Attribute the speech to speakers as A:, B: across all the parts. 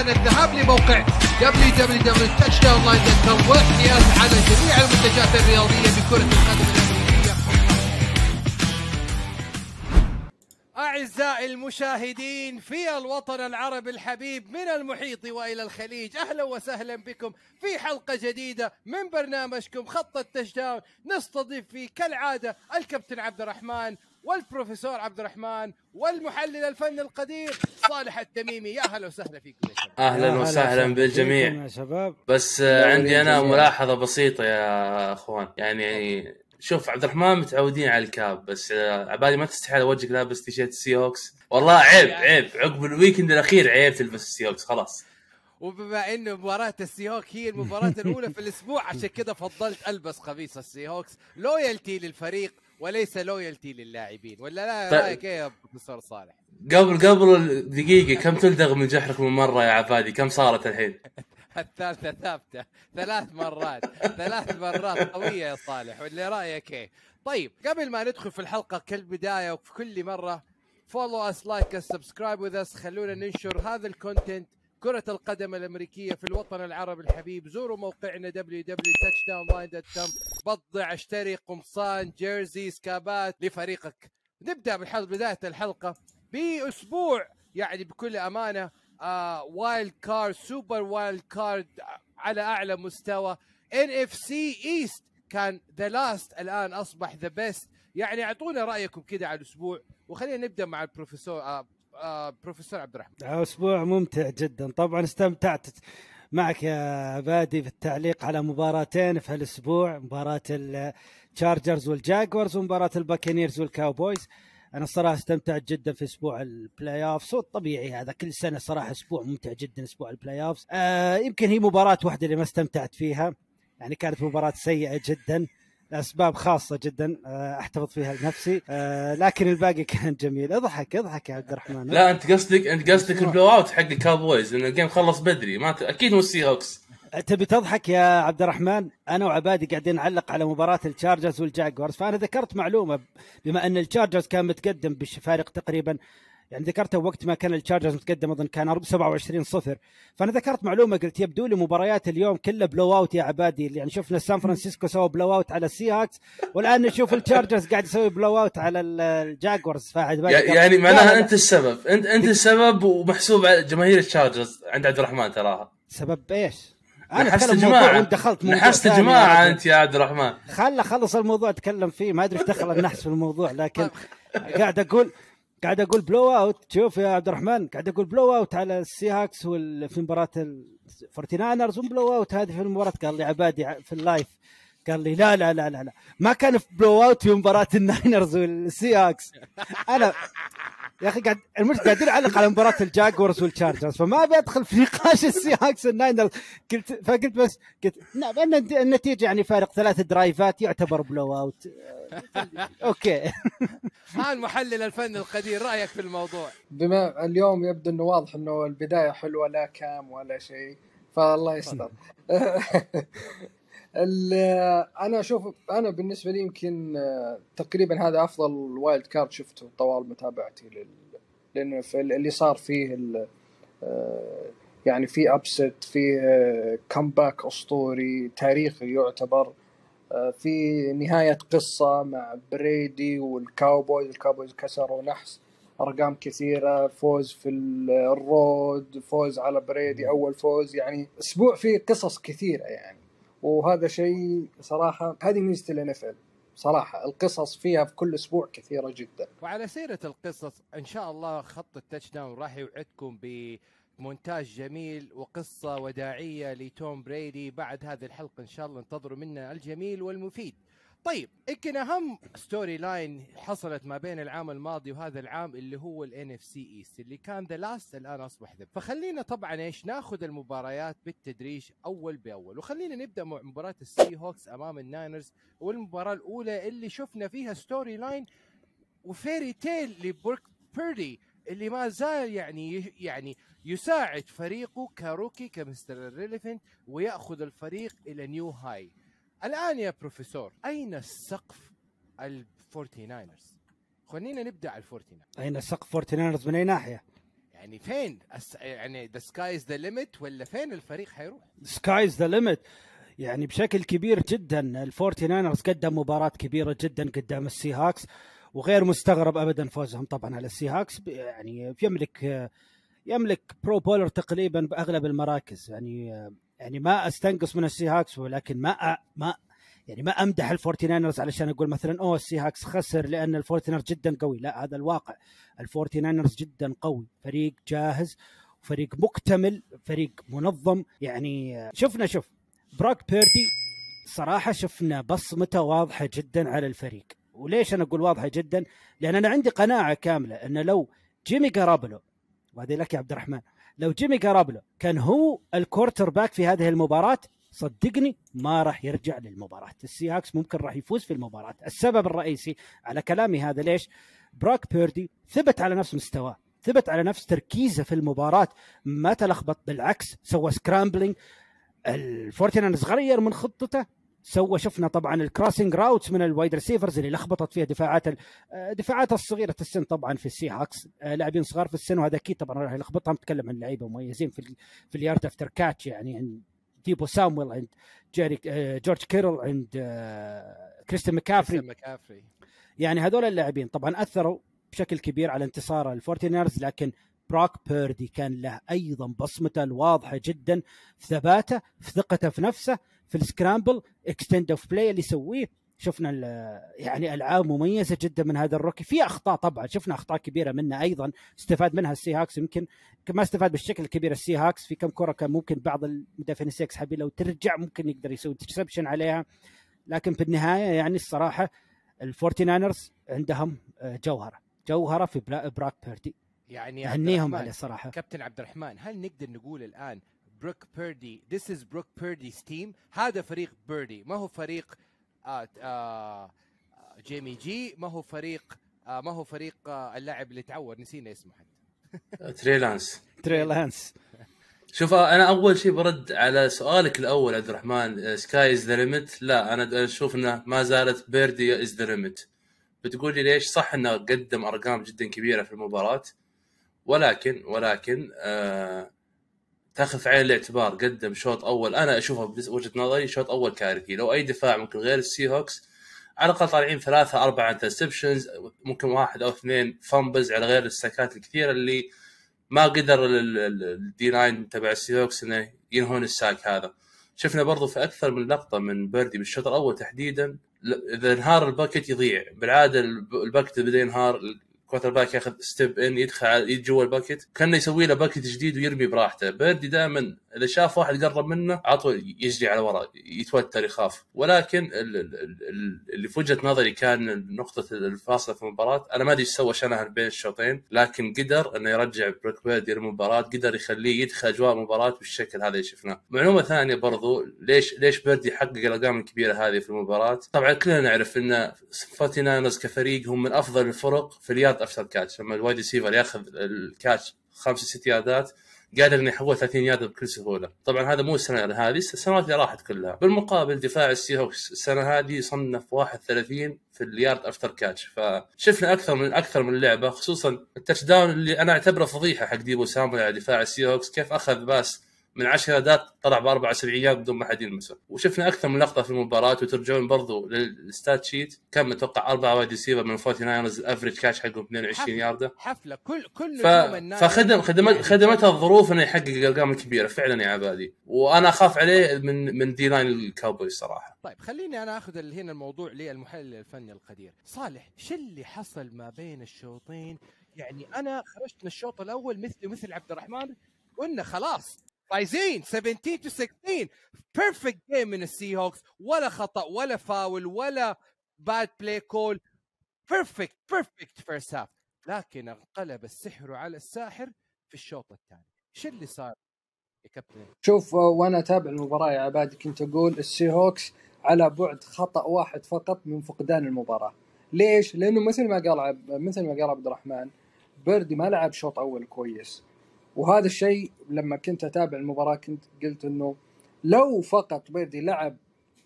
A: الآن الذهاب لموقع www.touchdownline.com والاحتياز على جميع المنتجات الرياضية بكرة القدم الأمريكية.
B: أعزائي المشاهدين في الوطن العربي الحبيب من المحيط وإلى الخليج أهلا وسهلا بكم في حلقة جديدة من برنامجكم خط التشداون. نستضيف فيه كالعادة الكابتن عبد الرحمن والبروفيسور عبد الرحمن والمحلل الفني القدير صالح التميمي. يا أهلا وسهلا فيكم يا شباب.
C: أهلا وسهلا بالجميع.
D: يا شباب.
C: بس عندي أنا ملاحظة بسيطة يا أخوان. يعني شوف عبد الرحمن متعودين على ال cap بس عبالي ما تستحي على وجهك لابس تيشيرت ال Seahawks والله عيب عيب. عقب ال weekend الأخير عيب تلبس ال Seahawks خلاص.
B: وبما انه مباراة ال Seahawk هي المباراة الأولى في الأسبوع عشان كذا فضلت ألبس قميص ال Seahawks loyalty للفريق وليس loyalty لللاعبين ولا لا؟
C: طيب.
B: رأيك إيه يا بروفيسور صالح؟
C: قبل قبل دقيقة كم تلدغ من جحرك من مرة يا عبادي؟ كم صارت الحين؟
B: الثالثة ثابتة. ثلاث مرات. ثلاث مرات. قوية يا صالح. واللي رأيك إيه؟ طيب قبل ما ندخل في الحلقة كالبداية وفي كل مرة follow us like subscribe with us خلونا ننشر هذا ال content كرة القدم الأمريكية في الوطن العربي الحبيب. زوروا موقعنا www.touchdownline.com بضع اشتري قمصان jerseys كابات لفريقك. نبدأ بالحلقة بداية الحلقة بأسبوع يعني بكل أمانة آه wild card super wild card على أعلى مستوى. NFC East كان the last الآن أصبح the best يعني أعطونا رأيكم كده على الأسبوع. وخلينا نبدأ مع البروفيسور آه بروفيسور عبد الرحمن.
D: أسبوع ممتع جدا. طبعا استمتعت معك يا عبادي في التعليق على مباراتين في هالأسبوع. مباراة التشارجرز والجاكوارز ومباراة الباكنيرز والكاوبويز. أنا الصراحة استمتعت جدا في أسبوع ال playoffs والطبيعي هذا. كل سنة صراحة أسبوع ممتع جدا أسبوع ال playoffs آه يمكن هي مباراة واحدة اللي ما استمتعت فيها. يعني كانت مباراة سيئة جدا. لأسباب خاصة جدا آه أحتفظ فيها لنفسي. آه لكن الباقي كان جميل. أضحك أضحك يا عبد الرحمن.
C: لا أنت قصدك أنت قصدك ال blowout حق الكاوبويز لأن ال game خلص بدري. ما ت... أكيد مو السي هوكس
D: تبي تضحك يا عبد الرحمن؟ أنا وعبادي قاعدين نعلق على مباراة التشارجرز والجاكوارز فأنا ذكرت معلومة بما أن التشارجرز كان متقدم بفارق تقريبا يعني ذكرتها وقت ما كان التشارجرز متقدم أظن كان 27 صفر. فانا ذكرت معلومة قلت يبدو لي مباريات اليوم كلها blowout يا عبادي. يعني شفنا سان فرانسيسكو سوى blowout على السي هاكس والآن نشوف التشارجرز قاعد يسوي blowout على
C: الجاكوارز يعني معناها أنت السبب. انت أنت السبب ومحسوب على جماهير التشارجرز عند عبد الرحمن تراها.
D: سبب إيش؟ أنا
C: نحست
D: جماعة دخلت
C: نحست
D: جماعة.
C: أنت يا عبد الرحمن.
D: خله خلص الموضوع أتكلم فيه ما أدري إيش دخل النحس في الموضوع لكن قاعد أقول قاعد أقول blowout شوف يا عبد الرحمن قاعد أقول blowout على السي هاكس في مباراه الفورتي ناينرز و blowout هذه في المباراة. قال لي عبادي في ال live. قال لي لا لا لا لا لا. ما كان في blowout في مباراة الناينرز والسي هاكس أنا يا أخي قاعد المش قاعدين نعلق على مباراة الجاكوارز والتشارجرز فما أبي أدخل في نقاش السي هاكس والناينرز. قلت فقلت بس قلت نعم النت- النتيجة يعني فارق ثلاث drive ات يعتبر blowout okay.
B: ها المحلل الفني القدير رأيك في الموضوع؟
E: بما اليوم يبدو إنه واضح إنه البداية حلوة لا calm ولا شيء فالله يستر. أنا أشوف أنا بالنسبة لي يمكن آه، تقريبا هذا أفضل wild card شفته طوال متابعتي لل ال- اللي صار فيه آه، يعني في upset في comeback أسطوري تاريخي يعتبر آه، في نهاية قصة مع بريدي والكاوبويز الكاوبويز كسروا نحس أرقام كثيرة فوز في ال- road فوز على بريدي أول فوز يعني أسبوع فيه قصص كثيرة يعني. وهذا شيء صراحة هذه ميزة ال NF صراحة القصص فيها في كل أسبوع كثيرة جدا.
B: وعلى سيرة القصص إن شاء الله خط التاتش داون راح يوعدكم بمونتاج جميل وقصة وداعية لتوم بريدي. بعد هذه الحلقة إن شاء الله انتظروا منا الجميل والمفيد. طيب يمكن أهم storyline حصلت ما بين العام الماضي وهذا العام اللي هو ال NFC East اللي كان the last الآن أصبح the فخلينا طبعا إيش ناخذ المباريات بالتدريج أول بأول وخلينا نبدأ مع مباراة السي هوكس أمام الناينرز والمباراة الأولى اللي شفنا فيها storyline و fairy tale لبروك بيردي اللي ما زال يعني يعني يساعد فريقه ك rookie ك Mr. Irrelevant ويأخذ الفريق إلى new high. الآن يا بروفيسور أين السقف الفورتي ناينرز خلينا نبدأ على الفورتي ناينرز
D: أين سقف فورتيناينرز من أي ناحية؟
B: يعني فين؟ يعني the sky the limit ولا فين الفريق حيروح؟
D: sky's the limit يعني بشكل كبير جدا الفورتي ناينرز قدم مباراة كبيرة جدا قدام السي هاكس وغير مستغرب ابدا فوزهم طبعا على السي هاكس. يعني يملك يملك Pro Bowler تقريبا بأغلب المراكز. يعني يعني ما أستنقص من السي هاكس ولكن ما ما يعني ما أمدح الفورتي ناينرز علشان أقول مثلا أوه السي هاكس خسر لأن الفورتي ناينرز جدا قوي. لا هذا الواقع. الفورتي ناينرز جدا قوي. فريق جاهز فريق مكتمل فريق منظم. يعني شفنا شوف بروك بيردي صراحة شفنا بصمته واضحة جدا على الفريق. وليش أنا أقول واضحة جدا؟ لأن أنا عندي قناعة كاملة أن لو جيمي جاروبولو وهذه لك يا عبد الرحمن لو جيمي جاروبولو كان هو ال quarterback في هذه المباراة صدقني ما راح يرجع للمباراة. السي هاكس ممكن راح يفوز في المباراة. السبب الرئيسي على كلامي هذا ليش؟ بروك بيردي ثبت على نفس مستواه ثبت على نفس تركيزه في المباراة. ما تلخبط بالعكس سوى scrambling الفورتي ناينرز غير من خطته. سوى شفنا طبعا ال crossing routes من ال wide receivers اللي لخبطت فيها دفاعات آه، دفاعات الصغيرة السن طبعا في السي هاكس آه، لاعبين صغار في السن وهذا أكيد طبعا راح يلخبطها نتكلم عن لعيبه مميزين في في ال yard after catch يعني عند ديبو سامويل عند جيري آه، جورج كيتل عند كريستيان مكافري.
B: مكافري.
D: يعني هذول اللاعبين طبعا أثروا بشكل كبير على انتصار ال Forty Niners لكن بروك بيردي كان له أيضا بصمته الواضحة جدا في ثباته في ثقته في نفسه. في ال scramble extend of play اللي يسويه. شفنا يعني ألعاب مميزة جدا من هذا ال rookie. في أخطاء طبعا. شفنا أخطاء كبيرة منه أيضا. استفاد منها ال Seahawks يمكن ما استفاد بالشكل الكبير ال Seahawks في كم كرة كان ممكن بعض المدافعين ال Seahawks حابين لو ترجع ممكن يقدر يسوي interception عليها. لكن في النهاية يعني الصراحة ال Forty Niners عندهم آه، جوهرة. جوهرة في بروك بيردي.
B: يعني أهنيهم
D: عليه الصراحه
B: كابتن عبد الرحمن هل نقدر نقول الآن بروك بيردي this is Brock Purdy's team هذا فريق بيردي. ما هو فريق آه آه جيمي جي. ما هو فريق آه ما هو فريق آه اللاعب اللي تعور. نسينا اسمه حتى.
C: تري لانس.
D: تري لانس.
C: شوف أنا أول شيء برد على سؤالك الأول عبد الرحمن sky is the limit لا أنا أشوف إنه ما زالت بيردي is the limit بتقول لي ليش صح إنه قدم أرقام جدا كبيرة في المباراة؟ ولكن ولكن آه تاخذ في عين الاعتبار قدم شوط أول. أنا أشوفه بوجهه نظري شوط أول كارثي. لو أي دفاع ممكن غير ال Seahawks على الأقل طالعين ثلاثة أربعة interceptions ممكن واحد أو اثنين fumbles على غير ال sack ات الكثيرة اللي ما قدر الدي 9 تبع ال Seahawks إنه ينهون ال sack هذا. شفنا برضو في أكثر من لقطة من بيردي بالشوط الأول تحديدا إذا انهار ال pocket يضيع. بالعادة ال p- ال pocket بدأ ينهار ال quarterback ياخذ step in يدخل على- جوا ال pocket كان يسوي له pocket جديد ويرمي براحته. بيردي دائما إذا شاف واحد قرب منه على طول يجري على ورا يتوتر يخاف. ولكن ال- ال- ال- اللي في وجهة نظري كان نقطة الفاصلة في المباراة. أنا ما أدري إيش سوى شانهن بين الشوطين لكن قدر إنه يرجع بروك بيردي للمباراه قدر يخليه يدخل أجواء المباراه بالشكل هذا اللي شفناه. معلومة ثانية برضو ليش ليش بيردي حقق الأرقام الكبيرة هذه في المباراة؟ طبعا كلنا نعرف إن Forty Niners كفريق هم من أفضل الفرق في ال yard after catch. لما ال wide receiver ياخذ ال catch خمس ست ياردات قادر إنه يحول 30 يارد بكل سهولة، طبعا هذا مو السنة هذه السنوات اللي راحت كلها، بالمقابل دفاع ال Seahawks السنة هذه صنف 31 في ال yard after catch، فشفنا أكثر من أكثر من لعبة خصوصا ال touchdown اللي أنا أعتبره فضيحة حق ديبو سامويل على دفاع ال Seahawks كيف أخذ pass من 10 ياردات طلع بأربع وسبعين بدون ما حد يلمسه. وشفنا أكثر من لقطة في المباراة وترجعون برضو لل stat sheet كم متوقع اربعه wide receiver من 49 ال average catch حقهم 22 ياردة.
B: حفلة. كل كل
C: ف... فخدم خدمت خدمتها الظروف إنه يحقق الارقام الكبيره فعلا يا عبادي. وأنا أخاف عليه من من D-line ال Cowboys صراحة.
B: طيب خليني أنا أخذ هنا الموضوع للمحلل الفني القدير. صالح شو اللي حصل ما بين الشوطين؟ يعني أنا خرجت من الشوط الأول مثل مثل عبد الرحمن قلنا خلاص فايزين 17 to 16 perfect game من ال Seahawks ولا خطأ ولا فاول ولا bad play call perfect perfect first half لكن انقلب السحر على الساحر في الشوط الثاني. شو اللي صار يا كابتن؟
E: شوف وأنا أتابع المباراة يا عبادي كنت أقول ال Seahawks على بعد خطأ واحد فقط من فقدان المباراة. ليش؟ لأنه مثل ما قال. مثل ما قال عبد الرحمن بيردي ما لعب شوط أول كويس. وهذا الشيء لما كنت أتابع المباراة كنت قلت إنه لو فقط بيردي لعب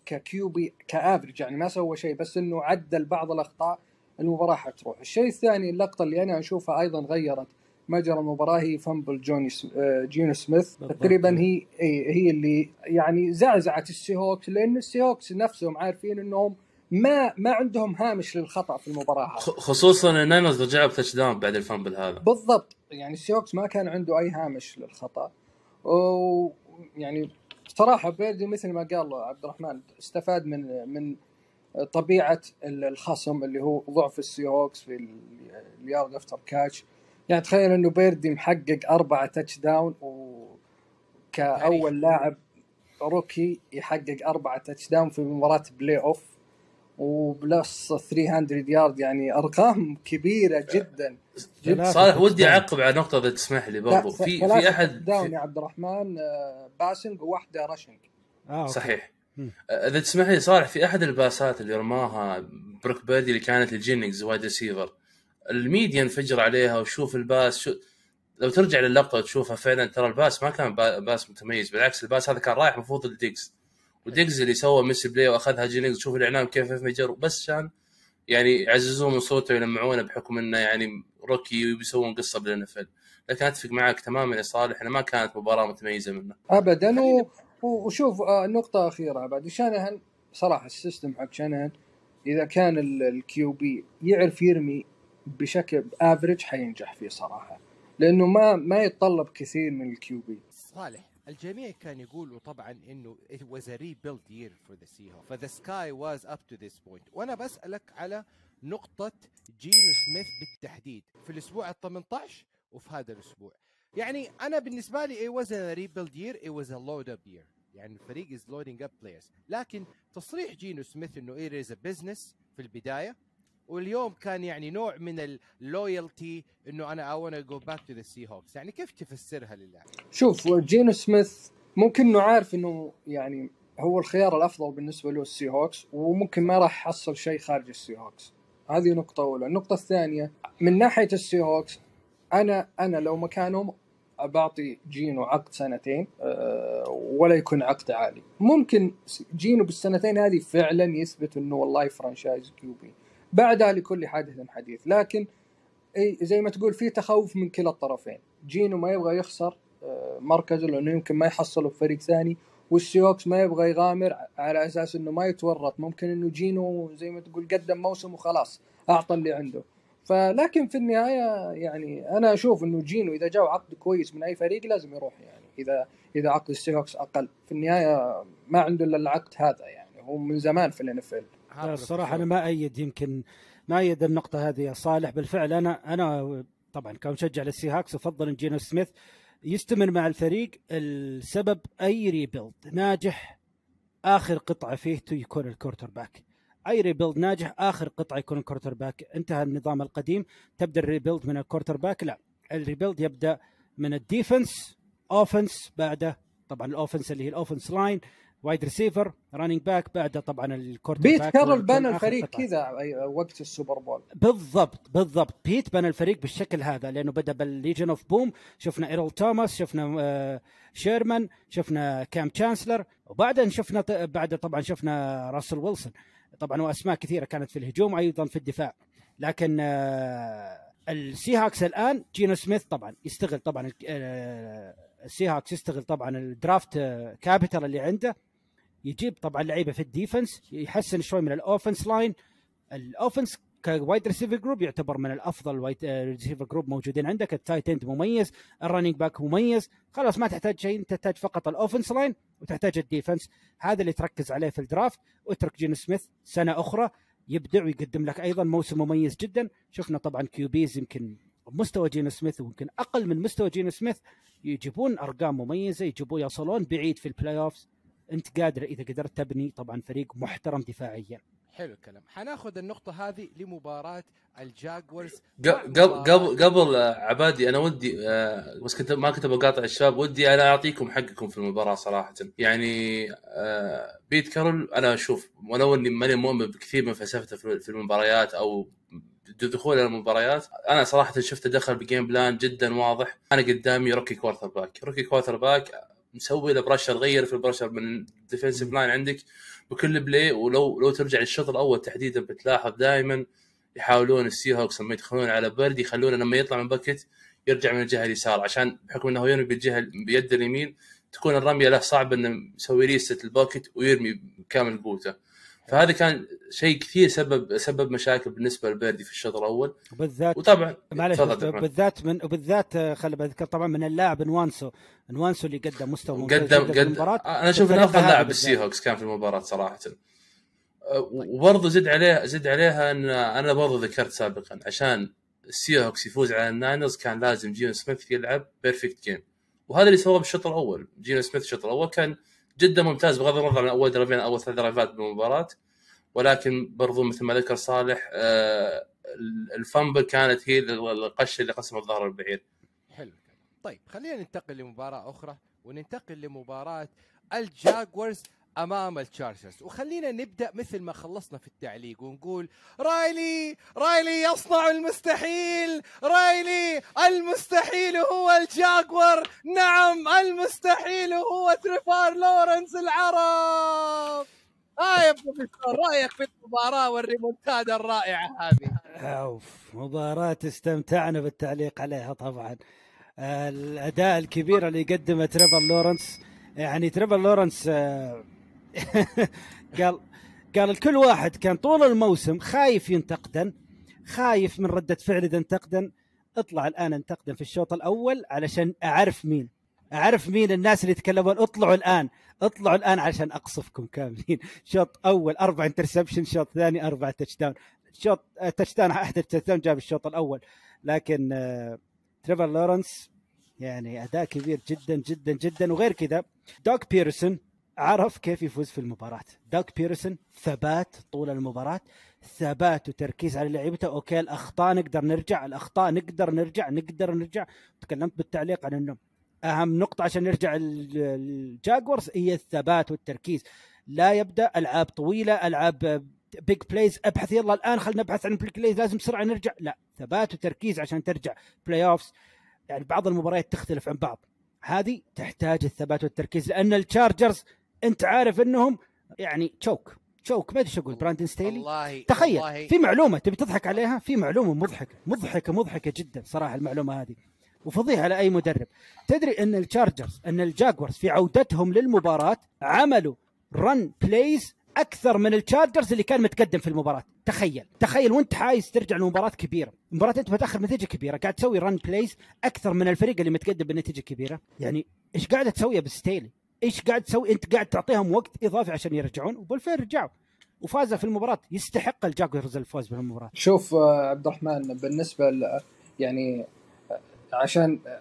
E: ك QB ك average يعني ما سوى شيء بس إنه عدل بعض الأخطاء المباراة حتروح الشيء الثاني اللقطة اللي أنا أشوفها أيضا غيرت مجرى المباراة هي fumble جوني آه، جينو سميث. تقريبا هي هي هي اللي يعني زعزعت ال Seahawks لأن ال Seahawks نفسهم عارفين إنهم ما ما عندهم هامش للخطأ في المباراة هذه.
C: خصوصا إن ال Niners رجعوا ب touchdown بعد ال fumble هذا.
E: بالضبط. يعني ال Seahawks ما كان عنده أي هامش للخطأ. ويعني صراحة بيردي مثل ما قال عبد الرحمن استفاد من من طبيعة الخصم اللي هو ضعف ال Seahawks في ال- ال yard after catch. يعني تخيل إنه بيردي محقق أربعة touchdown وكأول لاعب rookie يحقق أربعة touchdown في مباراة playoff. و plus 300 يارد يعني أرقام كبيرة جدا
C: صالح ودي. أعقب على نقطة اذا تسمح لي برضو في في
E: أحد
C: down
E: يا عبد الرحمن آه، passing وواحدة rushing
D: آه okay.
C: صحيح
D: مم.
C: إذا تسمح لي صالح في أحد ال pass ات اللي رماها بروك بيردي اللي كانت لجينينجز wide receiver ال media انفجر عليها وشوف ال pass شو لو ترجع للقطة وتشوفها فعلا ترى ال pass ما كان pa- pass متميز بالعكس ال pass هذا كان رايح المفروض لديجز وديجز اللي سوى misplay وأخذها جينينجز شوف الإعلام كيف انفجر بس عشان يعني يعززوه من صوته ويلمعونه بحكم إنه يعني rookie وبيسوون قصة بالان لكن أتفق معك تماما يا صالح إنه ما كانت مباراة متميزة منه.
E: ابدا. و... و- وشوف آه، نقطه اخيره بعد شانهن صراحة ال system حق شانهن إذا كان ال QB يعرف يرمي بشكل average حينجح فيه صراحة. لأنه ما ما يتطلب كثير من ال QB
B: صالح. الجميع كان يقولوا طبعا إنه it was a rebuild year for the Seahawks. ف the sky was up to this point. وأنا بسألك على نقطة جينو سميث بالتحديد في الأسبوع ال 18 وفي هذا الأسبوع. يعني أنا بالنسبة لي it wasn't a rebuild year it was a load up year. يعني الفريق is loading up players. لكن تصريح جينو سميث إنه it is a business في البداية واليوم كان يعني نوع من ال loyalty إنه أنا I wanna go back to the Seahawks. يعني كيف تفسرها للاعب؟
E: شوف جينو سميث ممكن إنه عارف إنه يعني هو الخيار الأفضل بالنسبة له السي هوكس وممكن ما راح يحصل شيء خارج السي هوكس هذه نقطة أولى، النقطة الثانية من ناحية السي هوكس أنا أنا لو مكانهم بعطي جينو عقد سنتين أه ولا يكون عقد عالي، ممكن جينو بالسنتين هذه فعلا يثبت إنه والله franchise QB بعدها لكل حادث حديث، لكن زي ما تقول في تخوف من كلا الطرفين، جينو ما يبغى يخسر آه، مركزه لأنه يمكن ما يحصله في فريق ثاني والسي هوكس ما يبغى يغامر على أساس إنه ما يتورط. ممكن إنه جينو زي ما تقول قدم موسم وخلاص أعطى اللي عنده. فلكن في النهاية يعني أنا أشوف إنه جينو إذا جاء عقد كويس من أي فريق لازم يروح يعني. إذا إذا عقد السي هوكس أقل. في النهاية ما عنده إلا العقد هذا يعني. هو من زمان في ال
D: NFL الصراحة أنا ما أأيد يمكن ما أأيد النقطة هذه يا صالح. بالفعل أنا أنا طبعا كمشجع للسي هاكس أفضل إن جينو سميث يستمر مع الفريق السبب أي rebuild ناجح آخر قطعة فيه يكون ال quarterback أي rebuild ناجح آخر قطعة يكون ال quarterback انتهى النظام القديم. تبدأ ال rebuild من ال quarterback لا. ال rebuild يبدأ من ال defense offense بعده. طبعا ال offense اللي هي ال offense line wide receiver running back بعده طبعا
E: ال
D: quarter
E: بيت
D: كارول
E: بنى الفريق. كذا وقت السوبر بول.
D: بالضبط بالضبط. بيت بنى الفريق بالشكل هذا لأنه بدأ بال Legion of Boom شفنا إيرل توماس شفنا آه، شيرمان شفنا كام تشانسلر وبعدين شفنا ط- بعد طبعا شفنا راسل ويلسون. طبعا وأسماء كثيرة كانت في الهجوم وأيضا في الدفاع. لكن آه، السي هاكس الآن جينو سميث طبعا يستغل طبعا آه، السي هاكس يستغل طبعا ال draft capital اللي عنده. يجيب طبعا لعيبة في الديفنس يحسن شوي من الأوفنس لاين. الأوفنس كوايد ريسيفر جروب يعتبر من الأفضل wide receiver group موجودين عندك. ال tight end مميز ال running back مميز. خلاص ما تحتاج شيء أنت تحتاج فقط ال offense line وتحتاج ال defense. هذا اللي تركز عليه في ال draft. واترك جينو سميث سنة أخرى يبدع ويقدم لك أيضا موسم مميز جدا. شفنا طبعا QBs يمكن بمستوى جينو سميث ويمكن أقل من مستوى جينو سميث. يجيبون أرقام مميزة يجيبون يوصلون بعيد في ال playoffs أنت قادر إذا قدرت تبني طبعا فريق محترم دفاعيا.
B: حلو الكلام. حناخذ النقطة هذه لمباراة الجاكوارز
C: ق- قبل قبل قبل آه، عبادي أنا ودي آه، بس كنت ما كنت بقاطع الشباب ودي أنا أعطيكم حقكم في المباراة صراحة. يعني آه، بيت كارول أنا أشوف ولو أني ماني مؤمن بكثير من فلسفته في في المباريات أو دخول المباريات أنا صراحة شفته دخل ب game plan جدا واضح. أنا قدامي rookie quarterback rookie quarterback مسوي له pressure غير في ال pressure من ال defensive line عندك بكل play ولو لو ترجع للشوط الأول تحديدا بتلاحظ دائما يحاولون السي هوكس لما يدخلون على بردي يخلونه لما يطلع من pocket يرجع من الجهة اليسار. عشان بحكم إنه يرمي بالجهة بيد اليمين تكون الرمية له صعب إنه يسوي reset ال pocket ويرمي بكامل قوته فهذا كان شيء كثير سبب سبب مشاكل بالنسبة لبردي في الشوط الأول.
D: وبالذات
C: وطبعا
D: معلش. بالذات من وبالذات آه، خلي بذكر طبعا من اللاعب نوانسو. نوانسو اللي قدم مستوى ممتاز
C: قدم قدم
D: المباراة.
C: أنا أشوف انه
D: أفضل
C: لاعب. بالسي هوكس كان في المباراة صراحة. أه، وبرضه زد عليها زد عليها إن أنا برضه ذكرت سابقا عشان السي هوكس يفوز على الناينرز كان لازم جينو سميث يلعب perfect game وهذا اللي سواه بالشوط الأول. جينو سميث الشوط الأول كان جدا ممتاز بغض النظر عن أول drive ين اول ثلاث drive ات بالمباراة. ولكن برضو مثل ما ذكر صالح آه، الفامبل كانت هي القشه اللي قسم الظهر البعير.
B: حلو. طيب خلينا ننتقل لمباراة أخرى وننتقل لمباراة الجاكورز أمام التشارجرز وخلينا نبدأ مثل ما خلصنا في التعليق ونقول رايلي رايلي يصنع المستحيل. رايلي المستحيل هو الجاكور. نعم المستحيل هو تريفار لورنس العرب. آه يا بروفيسور رأيك في المباراة والريمونتادا الرائعة هذه؟
D: أوف مباراة استمتعنا بالتعليق عليها طبعا. الأداء الكبير اللي قدمه تريفور لورنس يعني تريفور لورنس آه، قال قال الكل واحد كان طول الموسم خايف ينتقدن خايف من ردة فعل إذا انتقدن. اطلع الآن انتقدن في الشوط الأول علشان أعرف مين. أعرف مين الناس اللي يتكلمون. اطلعوا الآن. اطلعوا الآن عشان أقصفكم كاملين. شوط أول أربع interception شوط ثاني أربع touchdown شوط آه، touchdown أحد ال touchdown جاب الشوط الأول. لكن آه، تريفور لورنس يعني أداء كبير جدا جدا جدا. وغير كذا دوغ بيدرسون عرف كيف يفوز في المباراة. دوغ بيدرسون ثبات طول المباراة ثبات وتركيز على لعيبته. okay الأخطاء نقدر نرجع الأخطاء نقدر نرجع نقدر نرجع. تكلمت بالتعليق عن انه أهم نقطة عشان نرجع ال- Jaguars هي الثبات والتركيز. لا يبدأ ألعاب طويلة ألعاب big plays ابحث يلا الآن خلينا نبحث عن big plays لازم بسرعة نرجع. لا ثبات وتركيز عشان ترجع. playoffs يعني بعض المباريات تختلف عن بعض. هذه تحتاج الثبات والتركيز لأن ال Chargers انت عارف انهم يعني choke choke ما ادري شو أقول براندن ستيلي؟
B: والله
D: تخيل
B: والله.
D: في معلومة تبي تضحك عليها؟ في معلومة مضحكة مضحكة مضحكة جدا صراحة المعلومة هذه. وفضيحة على اي مدرب. تدري إن ال Chargers إن ال Jaguars في عودتهم للمباراة عملوا run plays أكثر من ال Chargers اللي كان متقدم في المباراة. تخيل تخيل وأنت عايز ترجع لمباراة كبيرة. مباراة أنت متاخر بنتيجه كبيرة قاعد تسوي run plays أكثر من الفريق اللي متقدم بنتيجة كبيرة. يعني إيش قاعد تسوي يا ستيلي؟ إيش قاعد تسوي؟ أنت قاعد تعطيهم وقت إضافي عشان يرجعون وبالفعل رجعوا. وفاز في المباراة. يستحق ال Jaguars الفوز بالمباراة.
E: شوف آه، عبد الرحمن بالنسبة ل يعني آه، عشان آه،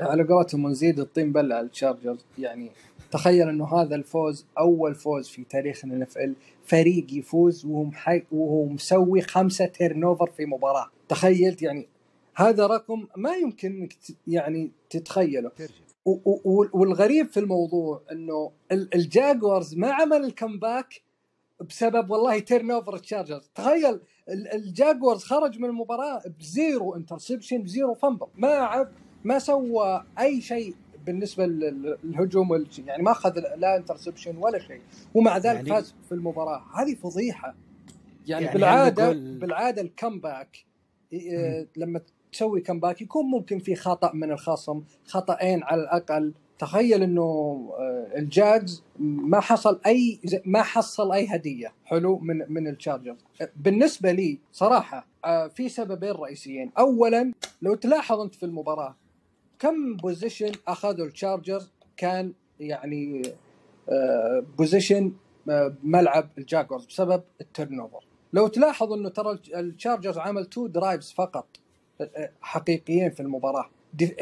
E: على قولتهم نزيد الطين بله على ال Chargers يعني تخيل إنه هذا الفوز أول فوز في تاريخ ال NFL فريق يفوز وهو محي وهو مسوي خمسة turnover في مباراة. تخيلت يعني هذا رقم ما يمكن إنك يعني تتخيله. والغريب في الموضوع إنه ال- Jaguars ما عمل ال comeback بسبب والله turnover Chargers تخيل ال- Jaguars خرج من المباراة ب zero interception ب zero fumble ما عب ما سوى أي شيء بالنسبة لل- للهجوم يعني ما أخذ لا interception ولا شيء. ومع ذلك
D: يعني-
E: فاز في المباراة. هذه فضيحة. يعني,
D: يعني بالعادة
E: بالعادة ال comeback لما تسوي comeback يكون ممكن في خطأ من الخصم خطأين على الأقل. تخيل إنه آه، الجاجز ما حصل أي ما حصل أي هدية. حلو؟ من من ال Chargers بالنسبة لي صراحة آه، في سببين رئيسيين. اولا لو تلاحظ أنت في المباراة كم possession أخذوا ال Chargers كان يعني possession ملعب ال Jaguars بسبب ال turnover لو تلاحظ إنه ترى ال Chargers عمل two drives فقط. آه، حقيقيين في المباراة.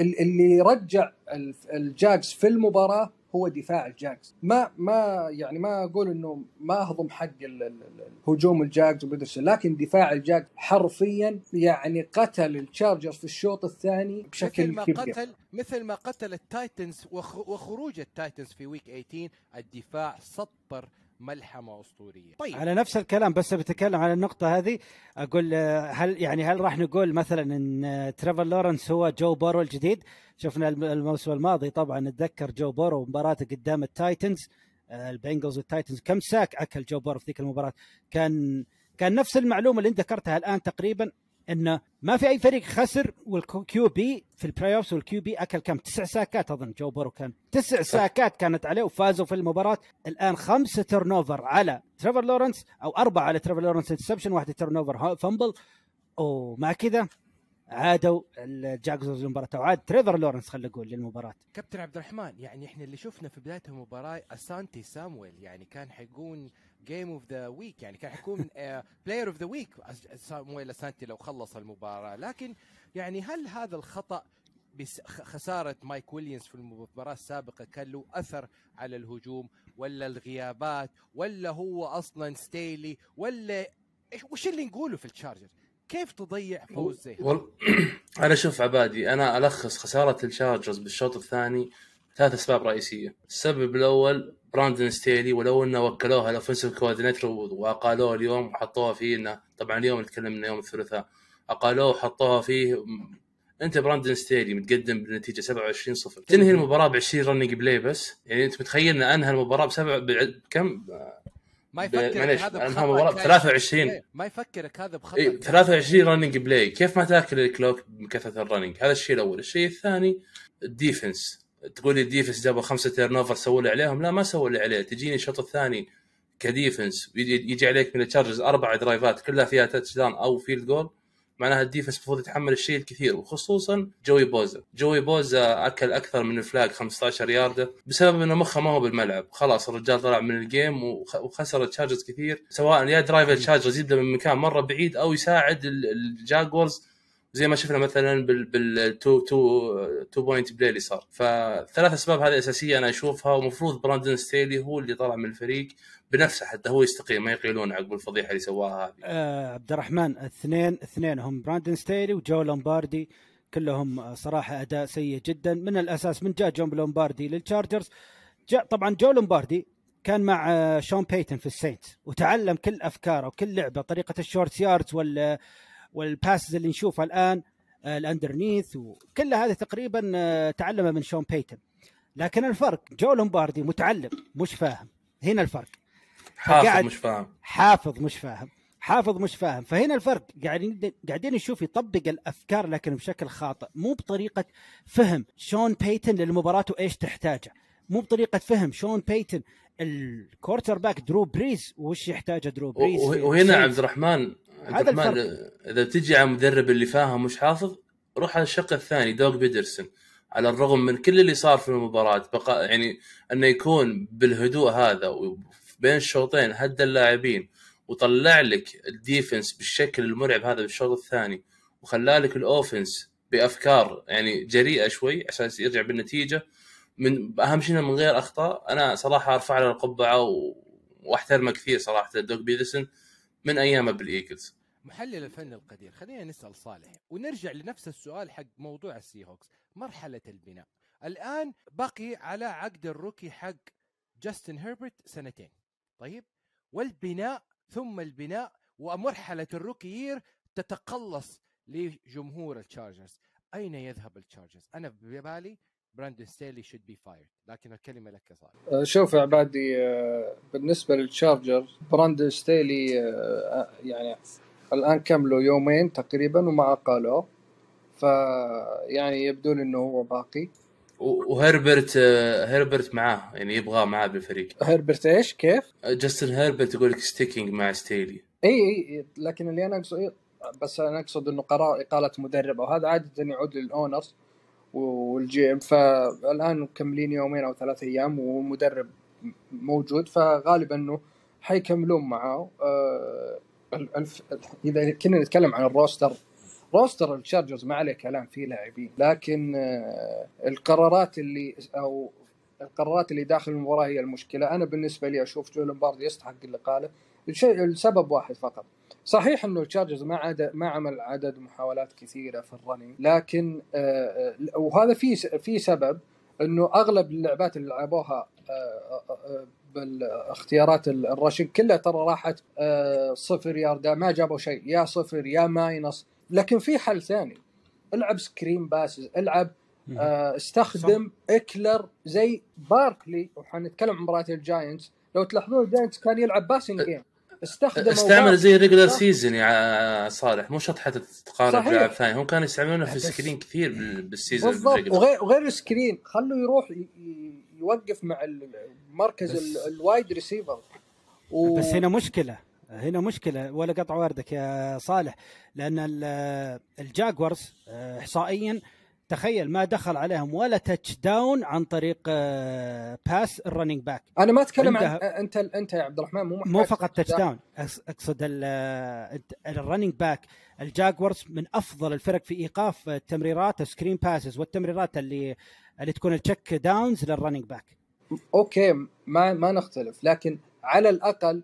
E: اللي رجع ال- ال Jags في المباراة هو دفاع ال Jags. ما ما يعني ما أقول إنه ما اهضم حق الهجوم ال Jags وبدرسون لكن دفاع ال Jags حرفيا يعني قتل ال Chargers في الشوط الثاني
B: مثل
E: بشكل
B: ما
E: كبير.
B: قتل مثل ما قتل ال Titans وخ- وخروج ال Titans في week 18 الدفاع سطر ملحمة أسطورية طيب
D: على نفس الكلام بس بتكلم على النقطة هذه أقول آه، هل يعني هل راح نقول مثلا إن آه، تريفر لورنس هو جو بورو الجديد؟ شفنا الم- الموسم الماضي طبعا نتذكر جو بورو مباراته قدام ال Titans آه، ال Bengals وال Titans كم sack أكل جو بورو في ذيك المباراة؟ كان كان نفس المعلومة اللي أنت ذكرتها الآن تقريبا انه ما في أي فريق خسر وال QB في ال playoffs وال QB أكل كم؟ تسع sack ات أظن جو بورو كان. تسع sack ات كانت عليه وفازوا في المباراة. الآن خمسه turnover على تريفر لورنس أو أربعة على تريفر لورنس. interception واحدة turnover fumble ومع كذا. عادوا ال Jaguars للمباراه أو عاد تريفر لورنس خلينا نقول للمباراة.
B: كابتن عبد الرحمن يعني إحنا اللي شفنا في بداية المباراة اسانتي سامويل يعني كان حيكون game of the week يعني كان حيكون player of the week سامويل اسانتي لو خلص المباراة. لكن يعني هل هذا الخطأ بس خ- خسارة مايك ويليامز في المباراة السابقة كان له أثر على الهجوم ولا الغيابات ولا هو أصلا ستيلي ولا وش اللي نقوله في ال Charger كيف تضيع فوز زي؟
C: وال... أنا شوف عبادي أنا ألخص خسارة ال Chargers بالشوط الثاني ثلاث أسباب رئيسية، السبب الأول براندن ستيلي ولو إنه وكلوها ال offensive coordinator وأقالوه اليوم وحطوها فيه انه طبعا اليوم تكلمنا يوم الثلاثاء. أقالوه وحطوها فيه أنت براندن ستيلي متقدم بالنتيجه 27 0 تنهي المباراة ب 20 running play بس. يعني أنت متخيل ان أنهى المباراة بسبع كم؟
B: ما يفكرك هذا بخطأ
C: المباراة
B: كان-
C: 23.
B: إيه، ما يفكرك هذا
C: بخطأ
B: كان-
C: 23 running play كيف ما تاكل ال clock من كثره ال running هذا الشيء الأول. الشيء الثاني ال defense تقول لي ال defense جابوا خمسة turnover سووا اللي عليهم؟ لا ما سووا اللي عليه. تجيني الشوط الثاني ك defense يجي, عليك من ال Chargers أربع drive ات كلها فيها touchdown أو field goal معناها ال defense المفروض يتحمل الشيء الكثير وخصوصا جوي بوزا. جوي بوزا أكل أكثر من ال flag 15 ياردة بسبب إنه مخه ما هو بالملعب. خلاص الرجال طلع من ال game وخ- وخسر ال Chargers كثير. سواء يا drive ال Chargers يبدأ من مكان مرة بعيد أو يساعد ال- ال Jaguars زي ما شفنا مثلا بال بال two two two point play اللي صار. فثلاث أسباب هذه أساسية أنا أشوفها ومفروض براندن ستيلي هو اللي طلع من الفريق بنفسه حتى هو يستقيل ما يقيلون عقب الفضيحة اللي سواها هذه.
D: آه عبد الرحمن اثنين اثنين هم براندن ستيلي وجو لومباردي كلهم صراحة أداء سيء جدا. من الأساس من جاء جو لومباردي لل Chargers جاء طبعا جو لومباردي كان مع آه، شون بيتن في ال Saints وتعلم كل أفكاره وكل لعبة طريقة ال short yards وال وال passes اللي نشوفها الآن آه، ال underneath وكل هذه تقريبا آه، تعلمها من شون بيتن. لكن الفرق جو لومباردي متعلم مش فاهم. هنا الفرق.
C: حافظ مش فاهم.
D: حافظ مش فاهم. حافظ مش فاهم. فهنا الفرق. قاعدين قاعدين نشوف يطبق الأفكار لكن بشكل خاطئ. مو بطريقة فهم شون بيتن للمباراة وإيش تحتاجه. مو بطريقة فهم شون بيتن ال quarterback درو بريز وش يحتاجه درو بريز
C: وهنا. عبد الرحمن
D: هذا
C: الرحمن إذا بتجي على المدرب اللي فاهم مش حافظ روح على الشق الثاني دوغ بيدرسون. على الرغم من كل اللي صار في المباراة بقى يعني إنه يكون بالهدوء هذا وبين الشوطين هدى اللاعبين وطلع لك ال defense بالشكل المرعب هذا بالشوط الثاني وخلى لك ال offense بأفكار يعني جريئة شوي عشان يرجع بالنتيجة. من أهم شيء من غير أخطاء أنا صراحة أرفع له القبعة و... وأحترمه كثير صراحة دوغ بيدرسون من أيامه بالإيجلز.
B: محلل الفن القدير خلينا نسأل صالح ونرجع لنفس السؤال حق موضوع السي هوكس مرحلة البناء. الآن بقي على عقد ال rookie حق جاستن هيربرت سنتين. طيب والبناء ثم البناء ومرحلة ال rookie year تتقلص لجمهور التشارجرز. أين يذهب التشارجرز؟ أنا ببالي براندون ستيلي should be fired لكن الكلمة لك صالح.
E: آه، شوف يا عبادي آه، بالنسبة للتشارجر براندن ستيلي آه، يعني الآن كملوا يومين تقريبا وما قالوه فيعني يبدو لي إنه هو باقي.
C: وهربرت آه، هربرت معاه يعني يبغاه معاه بالفريق.
E: هيربرت إيش؟ كيف؟
C: جاستن هربرت يقول لك sticking مع ستيلي.
E: إي إي لكن اللي أنا أقصد بس أنا أقصد إنه قرار إقالة مدرب وهذا عادة يعود لل owners وال GM فالآن مكملين يومين أو ثلاث أيام ومدرب موجود فغالبا إنه حيكملون معاه آه الف... إذا كنا نتكلم عن ال roster roster التشارجرز ما عليه كلام فيه لاعبين لكن آه القرارات اللي أو القرارات اللي داخل المباراة هي المشكلة. أنا بالنسبة لي أشوف جو لومباردي يستحق الاقاله الشيء السبب واحد فقط. صحيح إنه التشارجرز ما عاد ما عمل عدد محاولات كثيرة في ال running لكن آه آه، وهذا في في سبب إنه أغلب اللعبات اللي لعبوها بالاختيارات ال rushing كلها ترى راحت آه، صفر يارده ما جابوا شيء يا صفر يا minus. لكن في حل ثاني. العب screen passes العب آه، استخدم إكلر زي باركلي. وحنتكلم عن مباراة الجاينتس. لو تلاحظون الجاينتس كان يلعب passing game. استخدموا
C: استعمل زي regular
E: صح.
C: season يا صالح مو شرط حتى تقارن
E: صحيح.
C: بلاعب ثاني. هم كانوا يستعملونه في
D: ال
C: screen كثير بال- بال
E: season
C: بالضبط.
E: وغير وغير ال screen خلوا يروح يوقف مع مركز ال wide receiver. و...
D: بس هنا مشكلة هنا مشكلة. ولا قطع واردك يا صالح لأن ال- الجاكورز آه، احصائيا تخيل ما دخل عليهم ولا touchdown عن طريق آه، pass ال running
E: back أنا ما أتكلم عن أنت أنت يا عبد الرحمن مو
D: مو فقط touchdown أقصد ال running back الجاكورز من أفضل الفرق في إيقاف التمريرات ال screen passes والتمريرات اللي اللي تكون ال check downs لل
E: running back okay ما ما نختلف. لكن على الأقل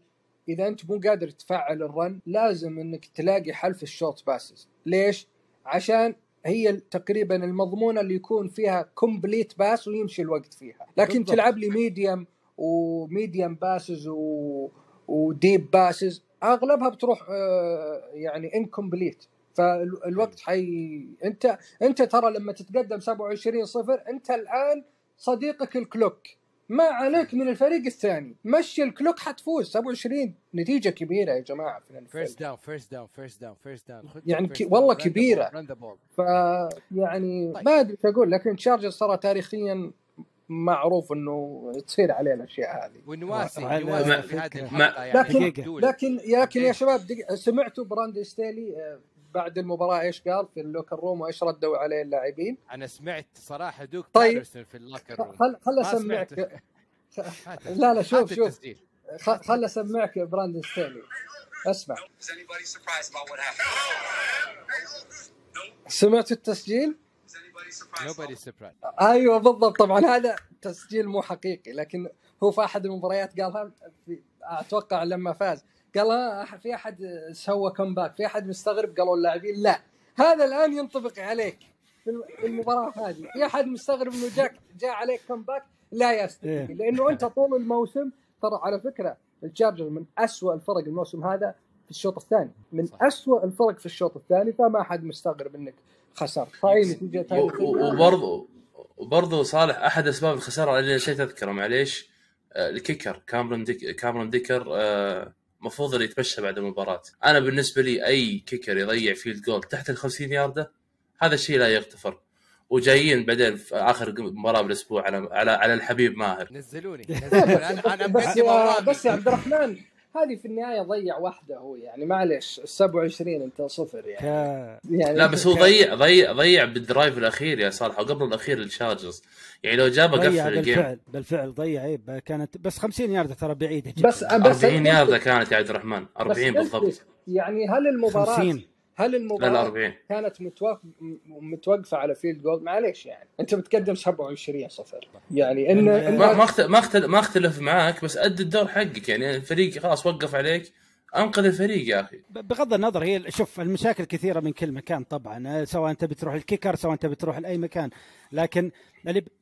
E: إذا أنت مو قادر تفعل ال run لازم إنك تلاقي حل في ال short passes. ليش؟ عشان هي تقريبا المضمونة اللي يكون فيها complete pass ويمشي الوقت فيها. لكن
D: بالضبط.
E: تلعب لي medium و medium passes و... و deep passes أغلبها بتروح آه، يعني incomplete فالوقت حي انت انت ترى لما تتقدم 27 صفر انت الآن صديقك ال clock ما عليك من الفريق الثاني مشي ال clock حتفوز 27 نتيجة كبيرة يا جماعة في first
B: down first down first down first down
E: يعني ك- والله كبيرة. ف يعني
B: طيب.
E: ما أدري إيش أقول لكن تشارجرز ترى تاريخيا معروف إنه تصير عليه الأشياء هذه
B: ونواسي نواسي في هذه. الحلقة يعني
E: لكن-. لكن لكن يا شباب. سمعتوا براندن ستيلي بعد المباراة إيش قال في ال locker room وإيش ردوا عليه اللاعبين
B: أنا سمعت صراحة دوك
E: طيب.
B: في ال locker
E: room خل
B: خل
E: أسمعك
B: سمعت.
E: لا لا شوف شوف. خل أسمعك براندن ستيلي
F: أسمع?
E: سمعتوا التسجيل؟
B: Nobody surprised.
E: أيوه بالضبط طبعا هذا تسجيل مو حقيقي لكن هو في أحد المباريات قالها في أتوقع لما فاز قال في أحد سوى comeback في أحد مستغرب؟ قالوا اللاعبين لا. هذا الآن ينطبق عليك في الم- في المباراة هذه. في أحد مستغرب إنه جاك جاء عليك comeback لا يستحي
D: إيه.
E: لأنه أنت طول الموسم ترى على فكرة التشارجر من أسوأ الفرق الموسم هذا في الشوط الثاني. من
B: صح.
E: أسوأ الفرق في الشوط الثاني فما حد مستغرب إنك خسرت. نتيجة
C: و- وبرضه وبرضه صالح أحد أسباب الخسارة اللي نسيت اذكره معليش. آه، ال kicker كامرون ديك كامرون ديكر آه، المفروض انه يتمشى بعد المباراة. أنا بالنسبة لي أي kicker يضيع field goal تحت ال 50 ياردة هذا الشيء لا يغتفر. وجايين بعدين في آخر مباراة بالأسبوع على على على الحبيب ماهر.
B: نزلوني نزلوني. أنا
E: بس يا بس يا عبد الرحمن هذه في النهاية ضيع واحدة هو يعني معلش ال 27 انت صفر يعني.
D: ك...
E: يعني
C: لا بس هو ضيع ضيع ضيع بال drive الأخير يا صالح وقبل الأخير لل Chargers. يعني لو جابه قفل ال game.
D: بالفعل بالفعل ضيع عيب كانت بس 50 ياردة ترى بعيدة جدا.
E: بس بس
C: 40 ياردة كانت يا عبد الرحمن.
E: بس
C: 40
E: أنت
C: بالضبط.
E: يعني هل المباراة
D: 50
E: هل المباراة
C: 40
E: كانت متوقف متوقفة على field goal معليش يعني. أنت بتقدم 27 صفر. يعني ان
D: ما-
C: ما ما اختلف ما اختلف, معاك بس أدي الدور حقك. يعني الفريق خلاص وقف عليك. أنقذ الفريق يا
D: أخي. بغض النظر هي شوف المشاكل كثيرة من كل مكان طبعا. آه، سواء أنت بتروح ال kicker سواء أنت بتروح لأي مكان. لكن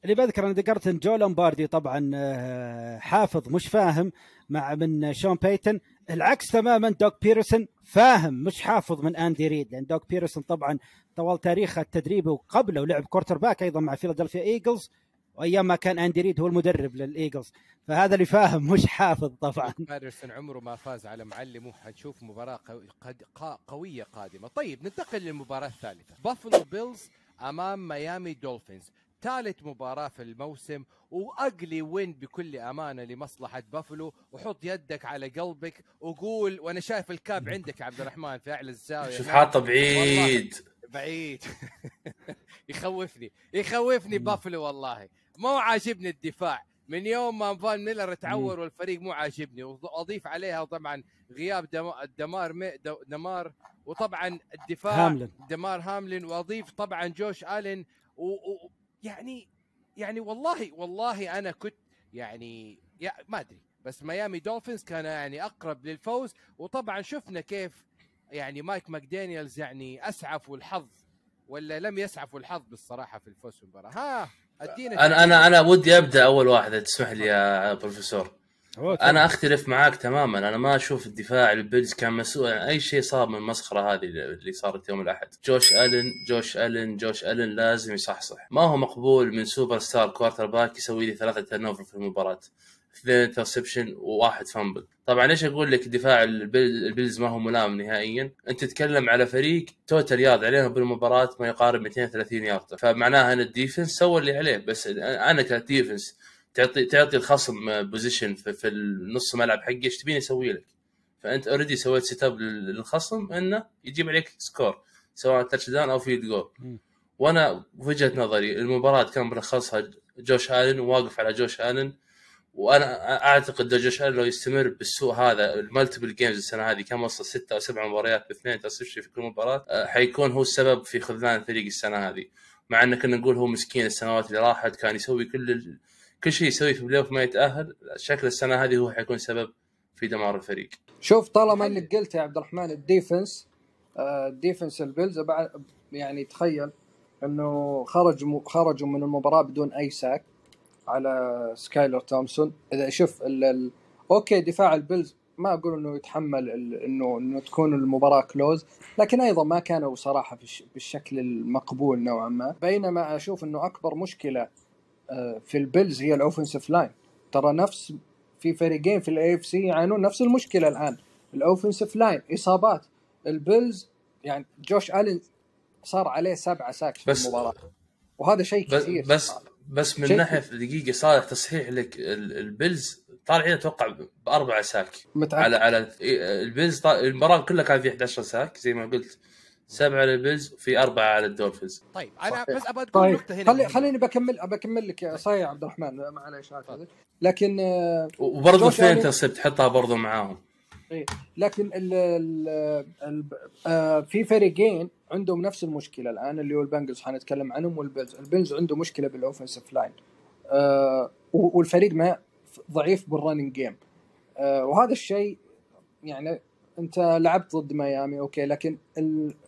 D: اللي بذكر أنا ذكرت إن جو لومباردي طبعا آه، حافظ مش فاهم مع من شون بيتن العكس تماما دوك بيرسون فاهم مش حافظ من أندي ريد. لأن دوك بيرسون طبعا طوال تاريخه التدريبي وقبله لعب quarterback أيضا مع Philadelphia Eagles وأيام ما كان أندي ريد هو المدرب لل Eagles. فهذا اللي فاهم مش حافظ طبعا.
B: باترسون عمره ما فاز على معلم وحنشوف مباراة قو- قد- قا- قوية قادمة. طيب ننتقل للمباراة الثالثة. Buffalo Bills أمام Miami Dolphins ثالث مباراة في الموسم و ugly win بكل أمانة لمصلحة بافلو. وحط يدك على قلبك وقول وأنا شايف ال cap عندك يا عبد الرحمن في أعلى الزاوية.
C: شوف. حاطه بعيد.
B: بعيد. يخوفني يخوفني بافلو والله. مو عاجبني الدفاع. من يوم ما فون ميلر تعور والفريق مو عاجبني. وأضيف عليها طبعا غياب دم- دمار دمار. وطبعا الدفاع
D: هاملن.
B: دمار هاملين وأضيف طبعا جوش الين و... و... يعني يعني والله والله أنا كنت يعني يا ما أدري بس Miami Dolphins كان يعني أقرب للفوز. وطبعا شفنا كيف يعني مايك ماكدانيالز يعني اسعفوا الحظ ولا لم يسعفوا الحظ بالصراحة في الفوز في المباراة. ها أدينا
C: أنا أنا أنا ودي أبدأ أول واحد تسمح لي يا بروفيسور. أنا أختلف معاك تماما. أنا ما أشوف الدفاع ال Bills كان مسؤول عن أي شيء صار من المسخرة هذه اللي صارت يوم الأحد. جوش ألن جوش ألن جوش ألن لازم يصحصح. ما هو مقبول من superstar quarterback يسوي لي ثلاثة turnover في المباراة. اثنين interception وواحد fumble طبعا ليش أقول لك دفاع ال Bill- ال Bills ما هو ملام نهائيا؟ أنت تتكلم على فريق total yard عليهم بالمباراة ما يقارب 230 يارد فمعناها أن ال defense سوى اللي عليه. بس أنا ك defense تعطي تعطي الخصم position في, في النص ملعب حقي إيش تبيني أسوي لك؟ فأنت already سويت set up للخصم إنه يجيب عليك score سواء touchdown أو field
D: goal.
C: وأنا وجهة نظري المباراة كان ملخصها جوش آلن وواقف على جوش آلن وأنا أعتقد إن جوش آلن لو يستمر بالسوء هذا ال multiple games السنة هذه كان وصل ستة أو سبع مباريات باثنين interception في كل مباراة آه، حيكون هو السبب في خذلان الفريق السنة هذه مع إن كنا نقول هو مسكين السنوات اللي راحت كان يسوي كل. كل شيء يسويه في ال play ما يتأهل شكل السنة هذه هو حيكون سبب في دمار الفريق.
E: شوف طالما إنك قلت يا عبد الرحمن ال defense آه، ال defense ال Bills بعد يعني تخيل إنه خرج م- خرجوا من المباراة بدون أي sack على سكايلر تومسون. إذا شوف ال ال okay دفاع ال Bills ما أقول إنه يتحمل ال- إنه إنه تكون المباراة close لكن أيضا ما كانوا صراحة في الش- بالشكل المقبول نوعا ما. بينما أشوف إنه أكبر مشكلة في ال Bills هي ال offensive line ترى نفس في فريقين في ال AFC يعانون نفس المشكلة الآن. ال offensive line إصابات. ال Bills يعني جوش ألين صار عليه سبعة sacks في
C: بس-
E: المباراة. وهذا شيء كثير.
C: بس بس من ناحية دقيقة صالح تصحيح لك ال- ال Bills طالعين أتوقع باربع sack.
E: متأكد
C: على على ال Bills طا- المباراة كلها كان فيها 11 sack زي ما قلت. سبعه لل Bills وفي أربعة على ال Dolphins.
B: طيب أنا
E: صحيح.
B: بس أبغى أقول
E: طيب
B: نقطة هنا
E: خلي. خليني بكمل بكمل لك صحيح يا عبد الرحمن معليش لكن آه،
C: وبرضه اثنين
E: ألين-
C: intercept حطها برضه معاهم.
E: إيه. لكن ال ال ال آه في فريقين عندهم نفس المشكلة الآن اللي هو ال Bengals حنتكلم عنهم وال Bills ال Bills عنده مشكلة بال offensive line آه و- والفريق ما ضعيف بال running game آه وهذا الشيء يعني انت لعبت ضد ميامي okay لكن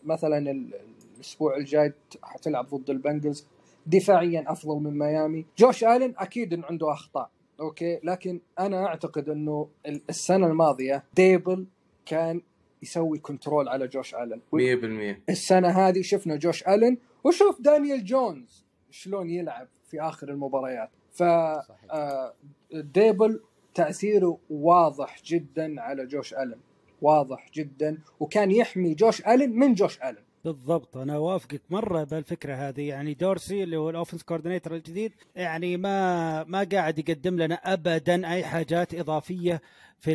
E: مثلا ال- الأسبوع الجاي حتلعب ضد ال Bengals. دفاعيا أفضل من ميامي. جوش الين أكيد انه عنده أخطاء okay لكن أنا أعتقد إنه ال- السنة الماضية ديبل كان يسوي control على جوش الين
C: 100%
E: السنة هذه شفنا جوش الين وشوف دانيال جونز شلون يلعب في آخر المباريات. ف. آه، ديبل تأثيره واضح جدا على جوش الين واضح جدا وكان يحمي جوش الين من جوش الين
D: بالضبط أنا اوافقك مرة بالفكرة هذه. يعني دورسي اللي هو ال offense coordinator الجديد يعني ما ما قاعد يقدم لنا ابدا أي حاجات إضافية في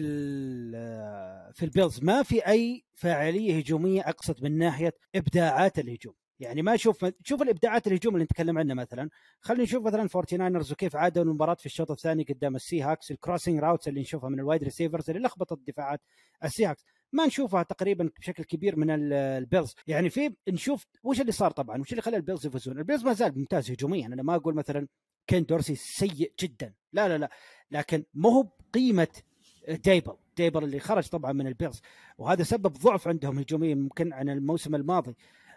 D: في ال Bills. ما في أي فاعلية هجومية أقصد من ناحية إبداعات الهجوم. يعني ما أشوف شوف الإبداعات الهجوم اللي نتكلم عنها مثلا. خلينا نشوف مثلا 49 وكيف عادوا المباراه في الشوط الثاني قدام ال Seahawks ال crossing routes اللي نشوفها من ال wide receivers اللي لخبطت دفاعات ال Seahawks ما نشوفها تقريبا بشكل كبير من ال- ال Bills. يعني في نشوف وش اللي صار طبعا وش اللي خلى ال Bills يفوزون. ال Bills ما زال ممتاز هجوميا. أنا ما أقول مثلا كين دورسي سيء جدا. لا لا لا. لكن مو هو بقيمة ديبل. ديبل اللي خرج طبعا من ال Bills. وهذا سبب ضعف عندهم هجوميا ممكن عن الموسم الماضي.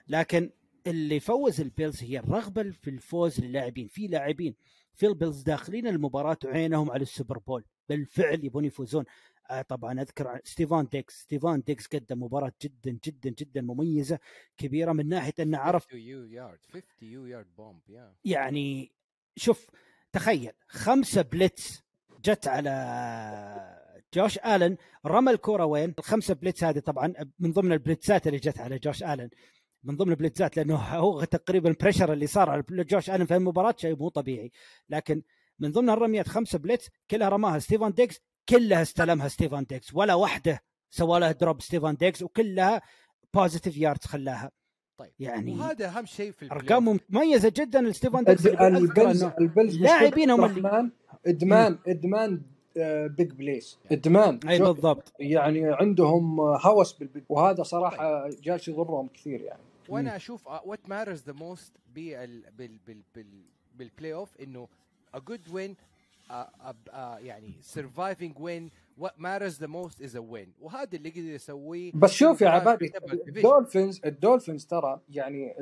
D: لكن اللي فوز البيلز هي الرغبة في الفوز للاعبين في لاعبين في البيلز داخلين المباراة وعينهم على ال Super Bowl. بالفعل يبون يفوزون. آه طبعا أذكر ستيفان ديكس. ستيفان ديكس قدم مباراة جدا جدا جدا مميزة كبيرة من ناحية إنه عرف
B: 50 يو يارد 50 يو yard bomb
D: يعني شوف تخيل خمسة blitz جت على جوش آلن رمى الكورة وين؟ الخمسه blitz هذه طبعا من ضمن ال blitz ات اللي جت على جوش آلن. من ضمن ال blitz ات لأنه هو تقريبا ال pressure اللي صار على جوش الن في المباراه شيء مو طبيعي. لكن من ضمن الرميات خمسة blitz كلها رماها ستيفان ديكس كلها استلمها ستيفان ديكس ولا واحدة سوى لها drop ستيفان ديكس وكلها positive yards خلاها.
B: طيب
D: يعني
B: وهذا أهم شيء في
D: أرقام مميزة جدا لستيفان ديكس
E: البلز
D: لاعبين هم اللي-
E: ادمان ادمان big plays ادمان أي
D: بالضبط.
E: يعني عندهم هوس بال big وهذا صراحة جالس يضرهم كثير يعني.
B: وأنا أشوف what matters the most بال بال بال بال بال playoff إنه a good win uh, uh, uh, يعني surviving win what matters the most is a win وهذا اللي قدر يسويه
E: بس شوف يا عبادي. الدولفينز الدولفينز ترى يعني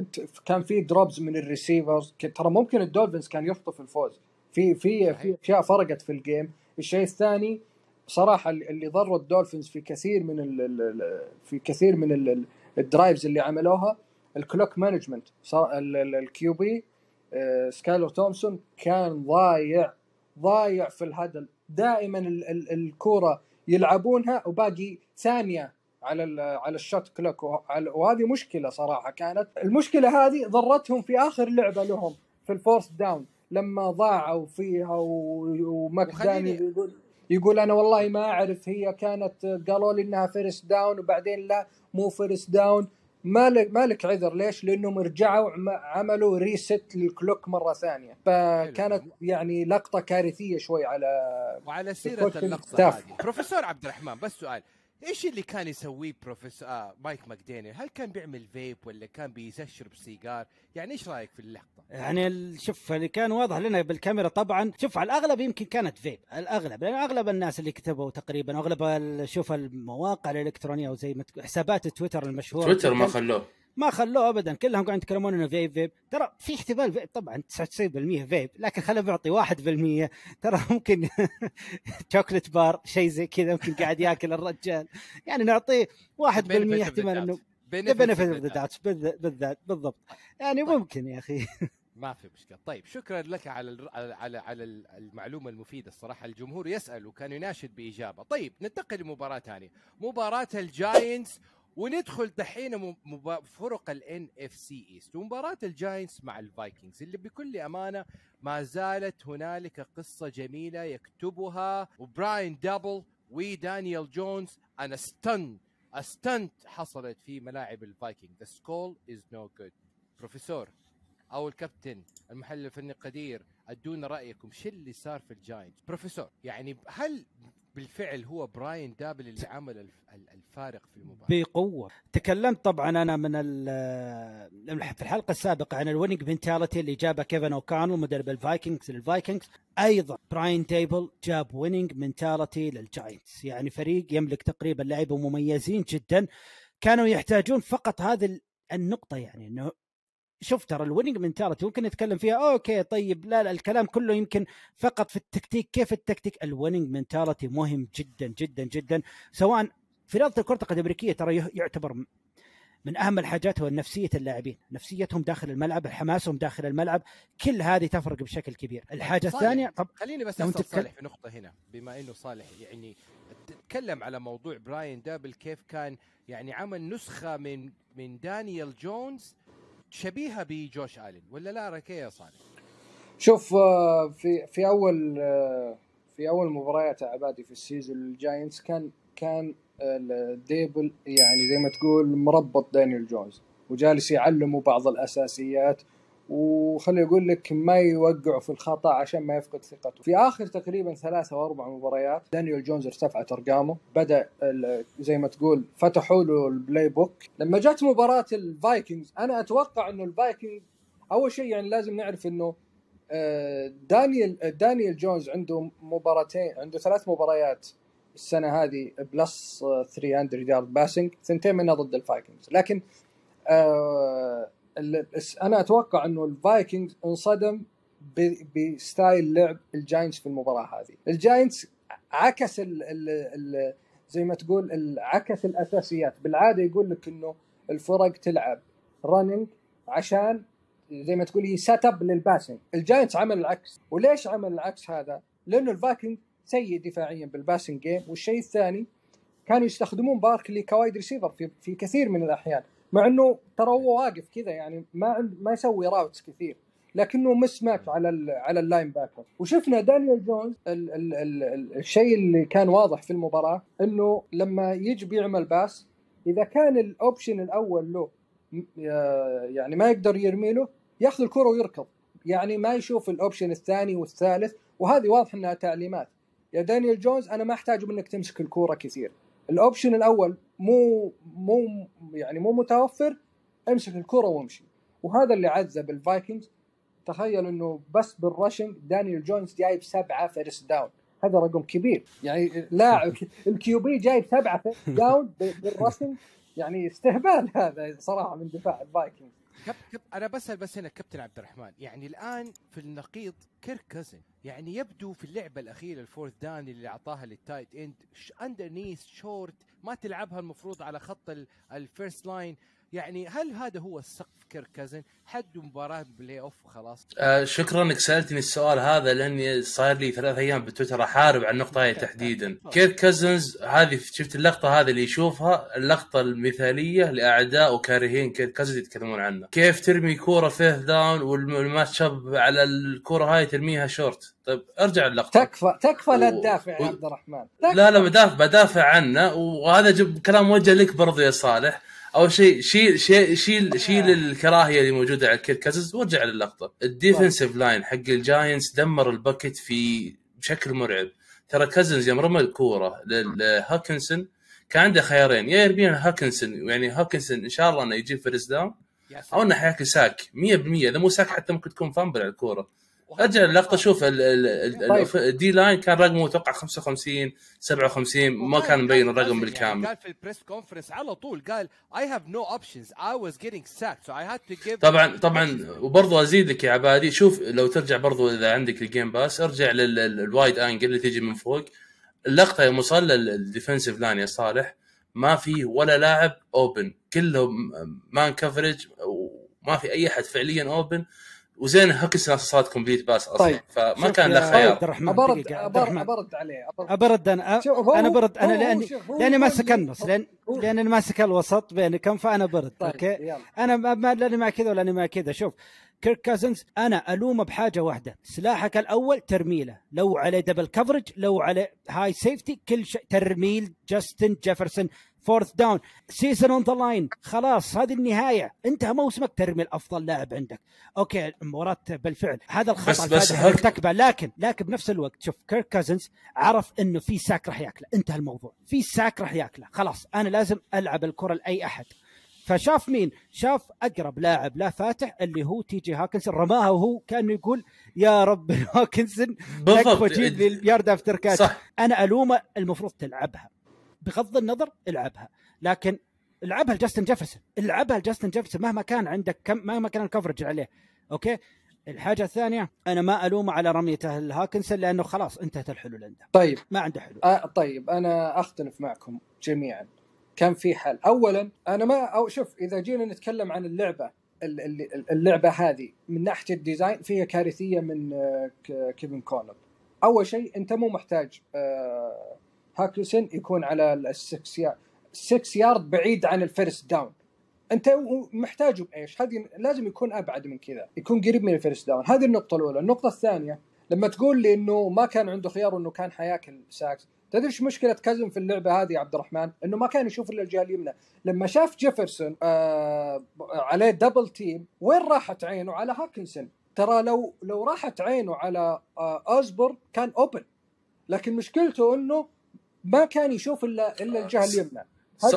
E: كان في drops من ال receivers ترى ممكن الدولفينز كان يخطف الفوز في في. في أشياء فرقت في ال game الشيء الثاني صراحة اللي ضروا الدولفينز في كثير من ال ال في كثير من ال- ال- ال drives اللي عملوها ال clock management ال QB سكايلر تومسون كان ضايع ضايع في ال huddle. دائما ال- ال- الكورة يلعبونها وباقي ثانية على على ال shot clock. وهذه مشكلة صراحة كانت. المشكلة هذه ضرتهم في آخر لعبة لهم في ال fourth down. لما ضاعوا فيها و- ومايك
B: ماك-
E: دانيل يقول يقول أنا والله ما أعرف هي كانت قالوا لي إنها first down وبعدين لا مو first down مالك مالك عذر. ليش؟ لأنهم رجعوا عم- عملوا reset لل clock مرة ثانية. فكانت يعني لقطة كارثية شوي على
B: وعلى سيرة
E: اللقطة.
B: هذه. بروفيسور عبد الرحمن بس سؤال. إيش اللي كان يسويه بروفيسور آه مايك ماكدانيل هل كان بيعمل فيب ولا كان بيشرب سيجار؟ يعني إيش رأيك في اللقطه
D: يعني ال- شوف اللي كان واضح لنا بالكاميرا طبعا شوف على الأغلب يمكن كانت فيب الأغلب لأن أغلب الناس اللي كتبوا تقريبا أغلب شوف المواقع الإلكترونية وزي ما حسابات تويتر المشهورة.
C: تويتر ما خلوه.
D: ما خلوه ابدا. كلهم قاعدين يتكلمون إنه vape vape ترى في احتمال فيب طبعا 99% فيب لكن خلينا نعطي 1% ترى ممكن chocolate bar شيء زي كذا ممكن قاعد ياكل الرجال. يعني نعطيه 1% احتمال إنه benefit the doubt بالذات بالضبط. يعني ممكن يا أخي.
B: ما في مشكلة. طيب شكرا لك على على, على المعلومة المفيدة الصراحة. الجمهور يسأل وكان يناشد بإجابة. طيب ننتقل لمباراة ثانية. مباراة الجاينتس وندخل دحين فرق الان اف سي ايست ومباراة الجاينتس مع الفايكنجز اللي بكل أمانة ما زالت هنالك قصة جميلة يكتبها وبراين دابل ودانيال جونز. أنا ستن استنت حصلت في ملاعب الفايكنج. ذا سكول از نو جود بروفيسور أو الكابتن المحلل الفني قدير أدونا رأيكم شو اللي صار في الجاينت بروفيسور يعني هل بالفعل هو براين دابل اللي عمل الف- ال- الفارق في المباراة.
D: بقوة. تكلمت طبعا أنا من في الحلقة السابقة عن ال winning mentality اللي جابها كيفن اوكانل مدرب الفايكنجز للفايكنجز. أيضا براين تيبل جاب winning mentality للجاينتس يعني فريق يملك تقريبا لعيبة مميزين جدا. كانوا يحتاجون فقط هذه ال- النقطة يعني إنه شوف ترى ال winning mentality ممكن نتكلم فيها أوكي طيب لا لا الكلام كله يمكن فقط في التكتيك كيف التكتيك ال winning mentality مهم جدا جدا جدا سواء في رياضة الكرة القدم الامريكيه ترى يعتبر من أهم الحاجات هو نفسية اللاعبين، نفسيتهم داخل الملعب، حماسهم داخل الملعب، كل هذه تفرق بشكل كبير. الحاجة
B: صالح.
D: الثانية طب
B: خليني بس
D: لو تتكلم-
B: صالح في نقطة هنا بما إنه صالح يعني تتكلم على موضوع براين دابل كيف كان يعني عمل نسخة من من دانيال جونز شبيهة بجوش آلين ولا لا رايك يا صالح؟
E: شوف آه، في في أول آه، في أول مباريات عبادي في ال season الجاينتس كان كان الديبل يعني زي ما تقول مربط دانيال جونز وجالس يعلمه بعض الأساسيات وخلي أقول لك ما يوقعه في الخطأ عشان ما يفقد ثقته. في آخر تقريبا ثلاثة أو أربع مباريات دانيال جونز ارتفعت أرقامه، بدأ زي ما تقول فتحوا له ال playbook، لما جت مباراة الفايكنجز أنا أتوقع إنه الفايكنج أول شيء يعني لازم نعرف إنه آه، دانيال آه، دانيال جونز عنده مباراتين عنده ثلاث مباريات السنة هذه plus آه، 300 yard passing ثنتين منها ضد الفايكنجز لكن آه أنا أتوقع إنه الفايكنجز انصدم ب style لعب الجاينتس في المباراة هذه. الجاينتس عكس ال ال ال زي ما تقول عكس الأساسيات. بالعادة يقول لك إنه الفرق تلعب running عشان زي ما تقول هي set up لل passing الجاينتس عمل العكس. وليش عمل العكس هذا؟ لأنه الفايكنج سيء دفاعيا بال passing game والشيء الثاني كانوا يستخدمون باركلي ك wide receiver في في كثير من الأحيان. مع إنه ترى هو واقف كذا يعني ما ما يسوي routes كثير. لكنه mismatch على ال على ال linebacker وشفنا دانيال جونز ال ال ال ال الشيء اللي كان واضح في المباراة إنه لما يجي بيعمل pass إذا كان ال option الأول له يعني ما يقدر يرمي له ياخذ الكرة ويركض. يعني ما يشوف ال option الثاني والثالث. وهذه واضح إنها تعليمات. يا دانيال جونز أنا ما احتاج منك تمسك الكوره كثير. ال option الأول مو مو يعني مو متوفر امسك الكرة وامشي. وهذا اللي عذب الفايكنجز تخيل إنه بس بال rushing دانيال جونز جايب سبعة first down. هذا رقم كبير. يعني لاعب ال QB جايب سبعة first down بال rushing. يعني استهبال هذا صراحة من دفاع الفايكنجز.
B: كب كب أنا بسأل بس هنا كابتن عبد الرحمن. يعني الآن في النقيض كيرك كازن يعني يبدو في اللعبة الأخيرة ال fourth down اللي أعطاها لل tight end underneath short ما تلعبها المفروض على خط ال first line يعني هل هذا هو السقف كيرك كازن حد مباراة playoff وخلاص.
C: آه شكرا إنك سألتني السؤال هذا لأني صار لي ثلاث أيام بتويتر أحارب عن النقطة هاي تحديدا. كيرك كازنز هذه شفت اللقطة هذه اللي يشوفها؟ اللقطة المثالية لأعداء وكارهين كيرك كازنز يتكلمون عنه. كيف ترمي كورة fourth down وال match up على الكورة هاي ترميها شورت؟ طيب ارجع اللقطه
E: تكفى تكفى لا
C: و-
E: تدافع يا
C: و-
E: عبد الرحمن.
C: لا لا بدافع بدافع عنه وهذا جب كلام موجه لك برضو يا صالح. أول شيء شيل شيل شيل شيل الكراهية اللي موجودة على كيرك كازنز وارجع للقطة. ال defensive line حق الجاينتس دمر ال pocket في بشكل مرعب. ترى كازنز يوم رمى الكورة لهاكنسون كان عنده خيارين. يا يرميها هاكنسون يعني هاكنسون إن شاء الله إنه يجيب
B: first
C: down
B: أو.
C: إنه حياكل sack. 100% إذا مو sack حتى ممكن تكون fumble على
B: الكورة.
C: ارجع اللقطه شوف ال- ال- ال-.
E: ال
C: D line كان رقمه أتوقع 55 57 ما كان مبين الرقم بالكامل.
B: قال في ال press conference على طول قال I have no options. I was getting sacked so I had to give
C: طبعا طبعا وبرضه أزيدك يا عبادي. شوف لو ترجع برضه إذا عندك ال Game Pass ارجع لل wide angle اللي تيجي من فوق. اللقطة يوم وصل لل defensive line يا صالح ما في ولا لاعب open كلهم man coverage وما في أي احد فعليا open وزين هوكنسون صارت complete pass أصلا.
E: طيب.
C: فما كان له
D: عبد
C: خيار
D: الرحمن
E: ابرد
D: عبد
E: أبرد,
D: الرحمن.
E: أبرد عليه أبرد. أبرد أنا
D: أنا برد
E: أنا
D: لاني
E: لأني
D: ماسك النص
E: لأن
D: لأني ماسك الوسط بينكم فأنا برد
E: طيب
D: okay؟
E: يلا.
D: أنا ما ما- لأني مع كذا ولا مع كذا. شوف كيرك كازنز أنا ألومه بحاجة واحدة. سلاحك الأول ترميله. لو عليه double coverage لو عليه high safety كل شيء ترميله. جاستن جيفرسون fourth down season on the line خلاص هذه النهاية. انتهى موسمك. ترمي الأفضل لاعب عندك. okay المباراه بالفعل. هذا الخطأ
C: بس- بس
D: ارتكبه لكن لكن بنفس الوقت شوف كيرك كازنز عرف إنه في sack راح ياكله. انتهى الموضوع. في sack راح ياكله. خلاص أنا لازم ألعب الكرة لأي أحد. فشاف مين؟ شاف أقرب لاعب لا فاتح اللي هو تي جي هاكنسون رماها وهو كانه يقول يا رب هاكنسون
C: بالضبط.
D: جيب لي ال yard after
C: catch
D: أنا ألومه المفروض تلعبها. بغض النظر العبها. لكن العبها لجاستن جيفرسون. العبها لجاستن جيفرسون مهما كان عندك كم مهما كان ال coverage عليه. okay؟ الحاجة الثانية أنا ما ألومه على رميته الهاكنسون لأنه خلاص انتهت الحلول عنده.
E: طيب.
D: ما عنده حلول.
E: آه طيب أنا أختلف معكم جميعا. كان في حل. اولا أنا ما أو شوف إذا جينا نتكلم عن اللعبة ال- ال- اللعبة هذه من ناحية ال design فيها كارثية من آه، كيفن اوكونل. أول شيء أنت مو محتاج آه، هاكنسون يكون على ال six yard 6 يارد بعيد عن ال first down أنت محتاجه بإيش؟ هذه لازم يكون أبعد من كذا، يكون قريب من ال first down، هذه النقطة الأولى، النقطة الثانية لما تقول لي إنه ما كان عنده خيار انه كان حياكل sacks، تدري إيش مشكلة كازن في اللعبة هذه يا عبد الرحمن؟ إنه ما كان يشوف إلا الجهة اليمنى، لما شاف جيفرسون آه عليه double team، وين راحت عينه؟ على هاكنسون، ترى لو لو راحت عينه على آه اوزبور كان open، لكن مشكلته إنه ما كان يشوف الا إلا الجهة اليمنى.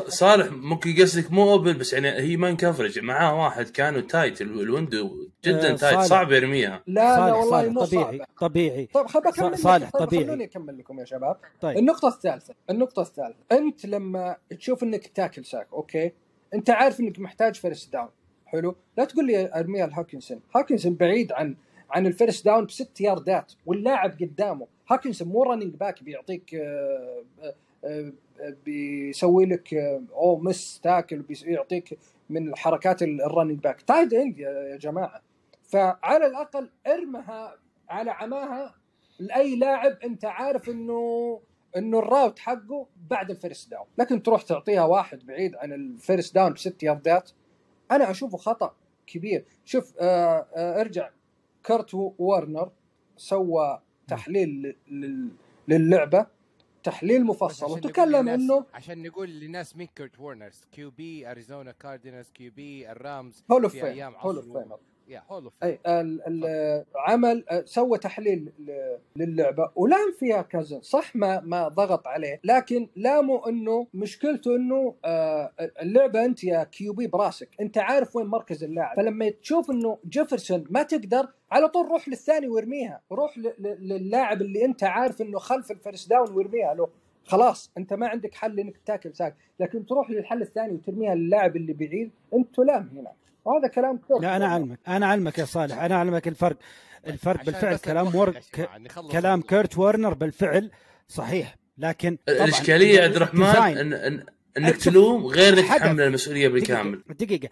C: صالح ممكن قصدك مو open بس يعني هي man coverage معاه واحد كانوا tight ال- ال window جدا
D: آه،
C: tight
D: صالح.
C: صعب يرميها
E: لا لا
D: صالح
E: والله
D: صالح
E: مو
D: طبيعي
E: صعبة.
D: طبيعي
E: طيب خل
D: صالح
E: لكم. طيب
D: طبيعي.
E: خلوني أكمل لكم يا شباب
D: طيب
E: النقطة الثالثة النقطة الثالثة أنت لما تشوف أنك تاكل sack okay أنت عارف أنك محتاج first down حلو لا تقول لي أرميها لهاكنسون هاكنسون بعيد عن عن ال first down بست ياردات واللاعب قدامه. هاكنسون مو running back بيعطيك آه، آه، آه، بيسوي لك أو miss tackle بيعطيك من الحركات ال running back tight end يا جماعة. فعلى الأقل ارمها على عماها لأي لاعب أنت عارف إنه إنه ال route حقه بعد ال first down. لكن تروح تعطيها واحد بعيد عن ال first down بست ياردات أنا أشوفه خطأ كبير. شوف ارجع. كرت وارنر سوى تحليل لل- للعبة تحليل مفصل وتكلم إنه
B: عشان نقول للناس مين كيرت وورنرز QB أريزونا كاردينالز QB الرامز
E: hall of
B: في fame
E: hall of
B: عصره.
E: أي عمل سوى تحليل للعبة. ولام فيها كازن صح ما ما ضغط عليه. لكن لاموا إنه مشكلته إنه اللعبة أنت يا QB براسك. أنت عارف وين مركز اللاعب. فلما تشوف إنه جيفرسون ما تقدر على طول روح للثاني وارميها. روح للاعب اللي أنت عارف إنه خلف ال first down وارميها له. خلاص أنت ما عندك حل إنك تاكل sack. لكن تروح للحل الثاني وترميها للاعب اللي بعيد انت تلام هنا. وهذا كلام كيرت
D: لا أنا أعلمك أنا أعلمك يا صالح أنا أعلمك الفرق الفرق بالفعل كلام
B: جماعة، نخلص
D: كلام كيرت وورنر بالفعل صحيح لكن
C: الإشكالية يا عبد الرحمن ان ان
D: إنك
C: تلوم غير
D: إنك.
C: تحمل المسؤولية بالكامل.
D: دقيقة, دقيقة.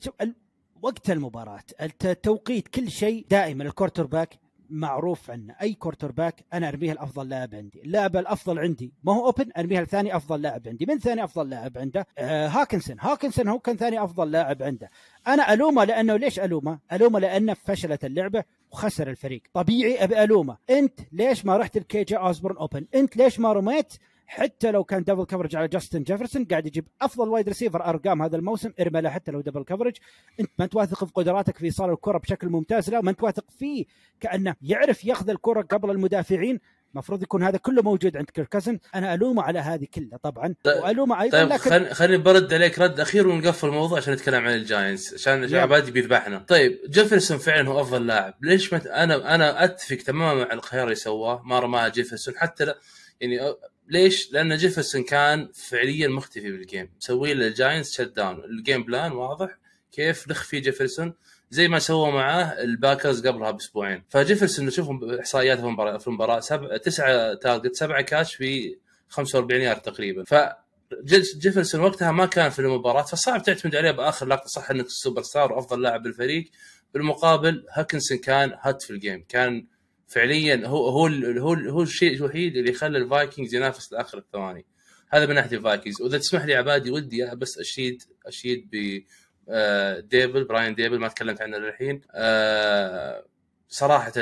D: شوف ال... وقت المباراة الت- توقيت كل شيء دائما ال quarterback معروف عنه أي quarterback أنا ارميها الافضل لاعب عندي. اللاعب الأفضل عندي ما هو open ارميها لثاني أفضل لاعب عندي. من ثاني أفضل لاعب عنده؟ آه هاكنسون. هاكنسون هو كان ثاني أفضل لاعب عنده. أنا ألومه لأنه ليش ألومه؟ ألومه لأنه فشلت اللعبة وخسر الفريق. طبيعي أبي ألومه. أنت ليش ما رحت الكي جي اوزبورن open أنت ليش ما رميت حتى لو كان double coverage على جاستن جيفرسون قاعد يجيب أفضل wide receiver أرقام هذا الموسم. إرمى له حتى لو double coverage أنت ما انت واثق في قدراتك في إيصال الكرة بشكل ممتاز لا ما انت واثق فيه. كأنه يعرف ياخذ الكرة قبل المدافعين. المفروض يكون هذا كله موجود عند كيركزن أنا الومه على هذه كلها طبعا.
C: طيب-
D: وألومه أيضا
C: طيب
D: لكن
C: خل... خليني برد عليك رد أخير ونقفل الموضوع عشان نتكلم عن الجاينتس عشان. عبادي بيذبحنا. طيب جيفرسون فعلا هو أفضل لاعب. ليش مت... أنا أنا أتفق تماما مع الخيار اللي سواه. ما رماها جيفرسون حتى لا... يعني ليش؟ لأن جيفرسون كان فعليا مختفي بال game مسوي له الجاينتس shut down ال game plan واضح. كيف نخفي جيفرسون؟ زي ما سووا معاه الباكرز قبلها بأسبوعين. فجيفرسون نشوف احصائياته في المباراه في المباراة. سبع تسعة target سبعة catch في 45 يارد تقريبا. ف جيف- جيفرسون وقتها ما كان في المباراة. فصعب تعتمد عليه بآخر لقطة. صح إنك السوبر ستار وأفضل لاعب بالفريق. بالمقابل هاكنسون كان hot في ال game كان فعليا هو هو هو هو الشيء الوحيد اللي خلى الفايكنجز ينافس لآخر الثواني. هذا من ناحية الفايكنجز. وإذا تسمح لي عبادي ودي بس اشيد أشيد ب آه، ديبل براين ديبل ما تكلمت عنه للحين. آه، صراحة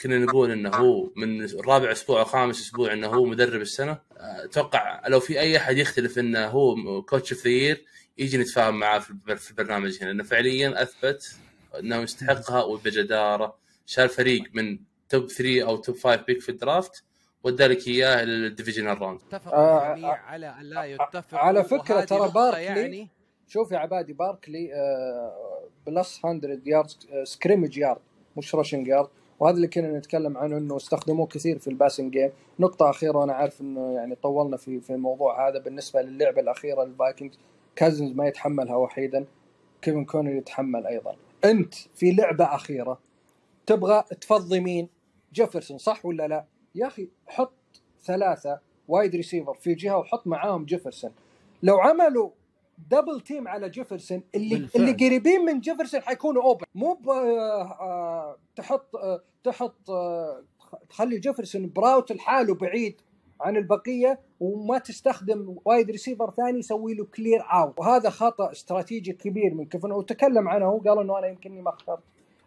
C: كنا نقول إنه هو من الرابع أسبوع أو خامس أسبوع إنه هو مدرب السنة. أتوقع لو في أي أحد يختلف إنه هو coach of the year يجي نتفاهم معاه في البرنامج هنا. لأنه فعليا أثبت إنه يستحقها وبجدارة. شال فريق من top 3 أو top 5 pick في ال draft ووداك إياه لل divisional round
B: اتفق
E: آه،
B: الجميع على أن لا يتفق
E: على فكرة ترى باركلي
B: يعني
E: شوف يا عبادي باركلي آه، plus 100 yard scrimmage yard مش rushing yard وهذا اللي كنا نتكلم عنه إنه استخدموه كثير في ال passing game نقطة أخيرة وأنا عارف إنه يعني طولنا في في الموضوع هذا. بالنسبة للعبة الأخيرة للفايكنجز كازنز ما يتحملها وحيدا. كيفن أوكونل يتحمل أيضا. أنت في لعبة أخيرة تبغى تفضي مين؟ جيفرسون صح ولا لا؟ يا أخي حط ثلاثة wide receiver في جهة وحط معاهم جيفرسون لو عملوا double team على جيفرسون اللي
D: بالفعل.
E: اللي قريبين من جيفرسون حيكونوا open مو آه، آه، تحط آه، تحط آه، تخلي جيفرسون برا لحاله بعيد عن البقية وما تستخدم wide receiver ثاني يسوي له clear out وهذا خطأ استراتيجي كبير من كيفن وتكلم عنه هو قال إنه أنا يمكنني ما اخترت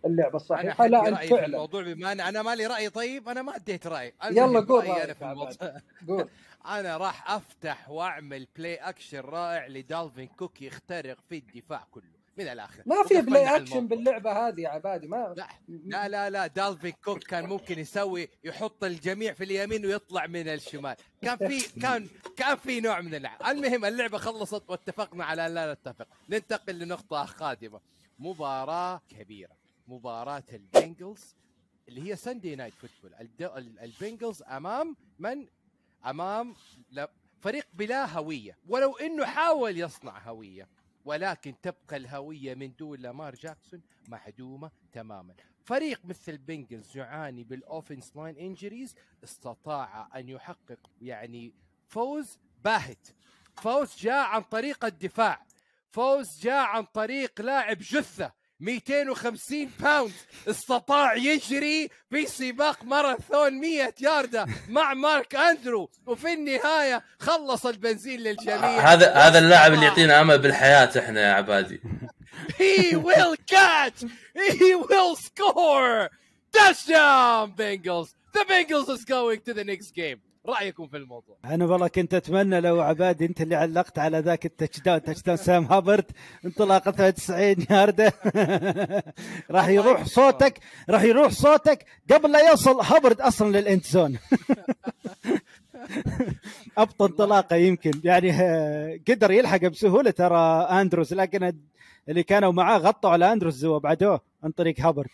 E: اللعبة
B: أنا
E: الصحيحه لا انت فعلا.
B: الموضوع بما ان أنا مالي رأي طيب؟ أنا ما أديت رأي.
E: يلا قول
B: رأيي
E: أنا
B: في الموضوع.
E: قول.
B: أنا راح أفتح وأعمل play action رائع لدالفين كوك يخترق في الدفاع كله. من الآخر.
E: ما في play
B: action.
E: باللعبة هذه يا عبادي ما
B: لا لا لا لا. دالفين كوك كان ممكن يسوي يحط الجميع في اليمين ويطلع من الشمال. كان في كان كان في نوع من اللعب. المهم اللعبة خلصت واتفقنا على لا نتفق. ننتقل لنقطة قادمة. مباراة كبيرة. مباراة البنجلز اللي هي Sunday Night Football البنجلز أمام من؟ أمام فريق بلا هوية. ولو إنه حاول يصنع هوية ولكن تبقى الهوية من دون لامار جاكسون معدومه تماما. فريق مثل بنجلز يعاني بال offensive line injuries استطاع أن يحقق يعني فوز باهت. فوز جاء عن طريق الدفاع. فوز جاء عن طريق لاعب جثة. 250 باوند استطاع يجري في سباق ماراثون 100 ياردة مع مارك أندرو وفي النهاية خلص البنزين للجميع
C: هذا هذا اللاعب اللي يعطينا أمل بالحياة إحنا يا عبادي
B: He will catch. He will score. Touchdown, Bengals. The Bengals is going to the next game. رأيكم في الموضوع؟
D: أنا والله كنت أتمنى لو عبادي أنت اللي علقت على ذاك ال touchdown touchdown سام هابرت انطلاقتها 90 ياردة. راح يروح صوتك راح يروح صوتك قبل لا يوصل هابرت أصلا لل end zone. أبطأ انطلاقة يمكن. يعني آه، قدر يلحق بسهولة ترى أندروز لكن اللي كانوا معاه غطوا على أندروز وأبعدوه عن طريق هابرت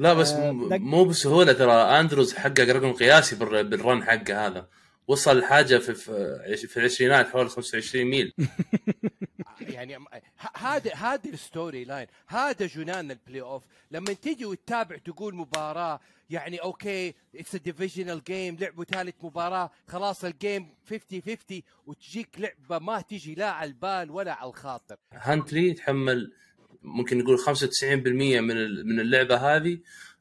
C: لا بس
D: آه،
C: مو بسهولة ترى. آندروز حقق رقم قياسي بالر- بال run حقه هذا. وصل حاجة في في في العشرينات حوالي 25 ميل.
B: يعني ه- هذا هذا ال storyline. هذا جنان ال playoff لما تيجي وتتابع تقول مباراة يعني okay it's divisional game لعبوا ثالث مباراة خلاص ال game 50 50 وتجيك لعبة ما تجي لا على البال ولا على الخاطر.
C: هانتلي يتحمل ممكن نقول 95% من ال- من اللعبة هذه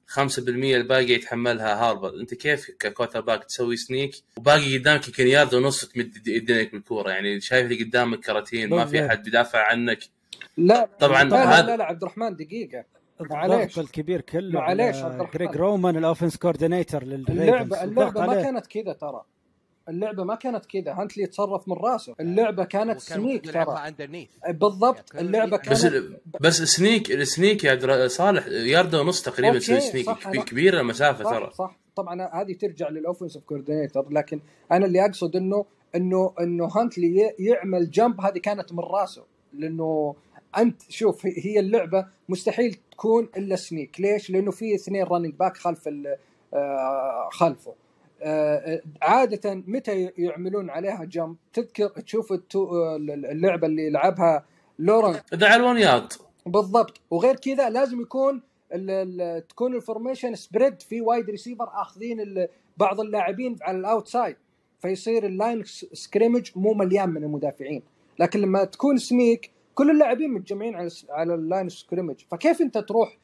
C: 5% الباقي يتحملها هاربا أنت كيف ك quarterback تسوي sneak وباقي قدامك يمكن يارد ونص تمد يدينك بالكورة يعني شايف اللي قدامك كراتين ما في. احد بيدافع عنك.
E: لا
C: طبعاً
E: لا لا,
C: هذا-
E: لا, لا عبد الرحمن دقيقه معليش.
D: الكبير كله
E: معليش
D: على
E: عبد الرحمن.
D: جريج رومان ال offense
E: coordinator اللعبه اللعبة ما كانت كذا ترى. اللعبة ما كانت كذا هانتلي يتصرف من راسه. اللعبة كانت sneak ترى.
B: underneath
E: بالضبط.
B: يعني
E: اللعبة
B: بس
C: بس
E: كانت
C: ال- بس ال sneak ال sneak يا صالح ياردة ونص تقريبا
E: sneak.
C: كبيرة المسافة
E: صح
C: ترى.
E: صح. طبعا هذه ترجع لل offensive coordinator لكن أنا اللي أقصد انه انه إنه هانتلي ي- يعمل jump هذه كانت من راسه. لأنه انت شوف هي- اللعبة مستحيل تكون إلا sneak. ليش؟ لأنه في اثنين running back خلف ال- آه، خلفه. آه، عادة متى يعملون عليها jump؟ تذكر تشوف التو- اللعبة اللي لعبها لورنس
C: اذا على ال one yard
E: بالضبط. وغير كذا لازم يكون ال ال تكون ال formation spread في wide receiver آخذين بعض اللاعبين على ال outside فيصير ال line scrimmage مو مليان من المدافعين. لكن لما تكون sneak كل اللاعبين متجمعين على على ال line scrimmage فكيف انت تروح آه،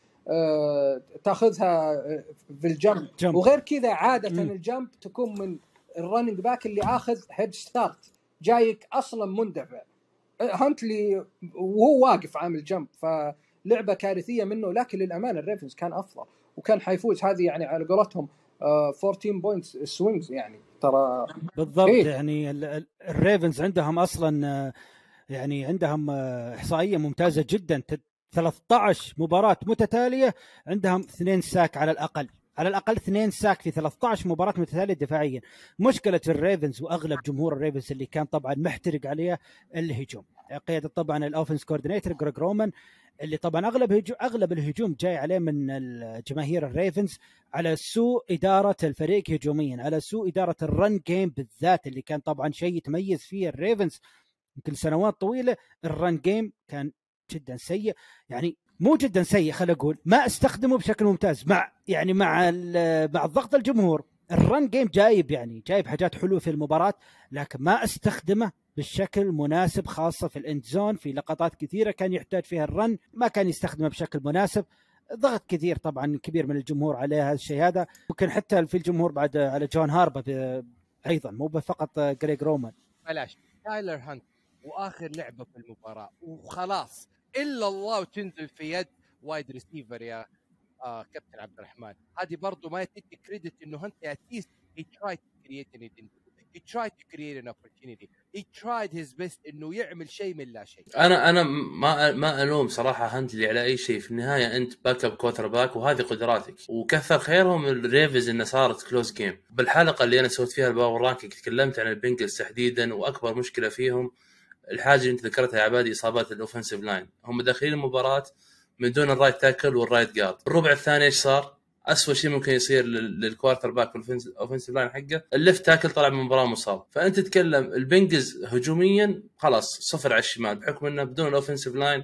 E: تاخذها آه، في ال
D: jump jump.
E: وغير كذا عادة
D: مم.
E: ال jump تكون من ال running back اللي آخذ head start جايك أصلا مندفع هانتلي وهو واقف عامل jump فلعبة كارثية منه لكن للأمانة الريفنز كان أفضل وكان حيفوز هذه يعني على قولتهم آه، 14 point swings يعني ترى
D: بالضبط
E: إيه.
D: يعني ال- ال- الريفنز عندهم أصلا آه، يعني عندهم آه، إحصائية ممتازة جدا 13 مباراة متتالية عندهم اثنين sack على الأقل. على الأقل اثنين sack في 13 مباراة متتالية دفاعيا. مشكلة الريفنز وأغلب جمهور الريفنز اللي كان طبعا محترق عليها الهجوم. قياده طبعا ال offense coordinator جريج رومان اللي طبعا أغلب هجوم أغلب الهجوم جاي عليه من جماهير الريفنز على سوء إدارة الفريق هجوميا على سوء إدارة ال run game بالذات اللي كان طبعا شيء يتميز فيه الريفنز. يمكن سنوات طويلة ال run game كان جدا سيء. يعني مو جدا سيء خل أقول ما أستخدمه بشكل ممتاز. مع يعني مع مع ضغط الجمهور ال run game جايب يعني جايب حاجات حلوة في المباراة لكن ما أستخدمه بالشكل المناسب خاصة في ال end zone في لقطات كثيرة كان يحتاج فيها ال run ما كان يستخدمه بشكل مناسب. ضغط كثير طبعا كبير من الجمهور عليه هذا الشيء هذا. ممكن حتى في الجمهور بعد على جون هاربا أيضا مو فقط جريج رومان
B: بلاش. تايلر هانتلي آخر لعبة في المباراة وخلاص. إلا الله وتنزل في يد wide receiver يا آه كابتن عبد الرحمن. هذه برضو ما تدي credit إنه أنت at least he tried to create an identity. He tried to create an opportunity. He tried his إنه يعمل شيء من لا شيء.
C: أنا أنا ما ما ألوم صراحة هانتلي على أي شيء. في النهاية أنت backup quarterback وهذه قدراتك. وكثر خيرهم الريفنز إنه صارت close game بالحلقة اللي أنا سويت فيها ال power ranking تكلمت عن البنجلز تحديدا وأكبر مشكلة فيهم الحاجة اللي انت ذكرتها يا عبادي إصابات ال offensive line. هم داخلين المباراة من دون ال right tackle وال right guard. الربع الثاني إيش صار؟ اسوء شيء ممكن يصير لل- لل quarterback وال offensive line حقه. ال left tackle طلع من المباراه مصاب. فأنت تتكلم البنجلز هجوميا خلاص صفر على الشمال بحكم إنه بدون ال offensive line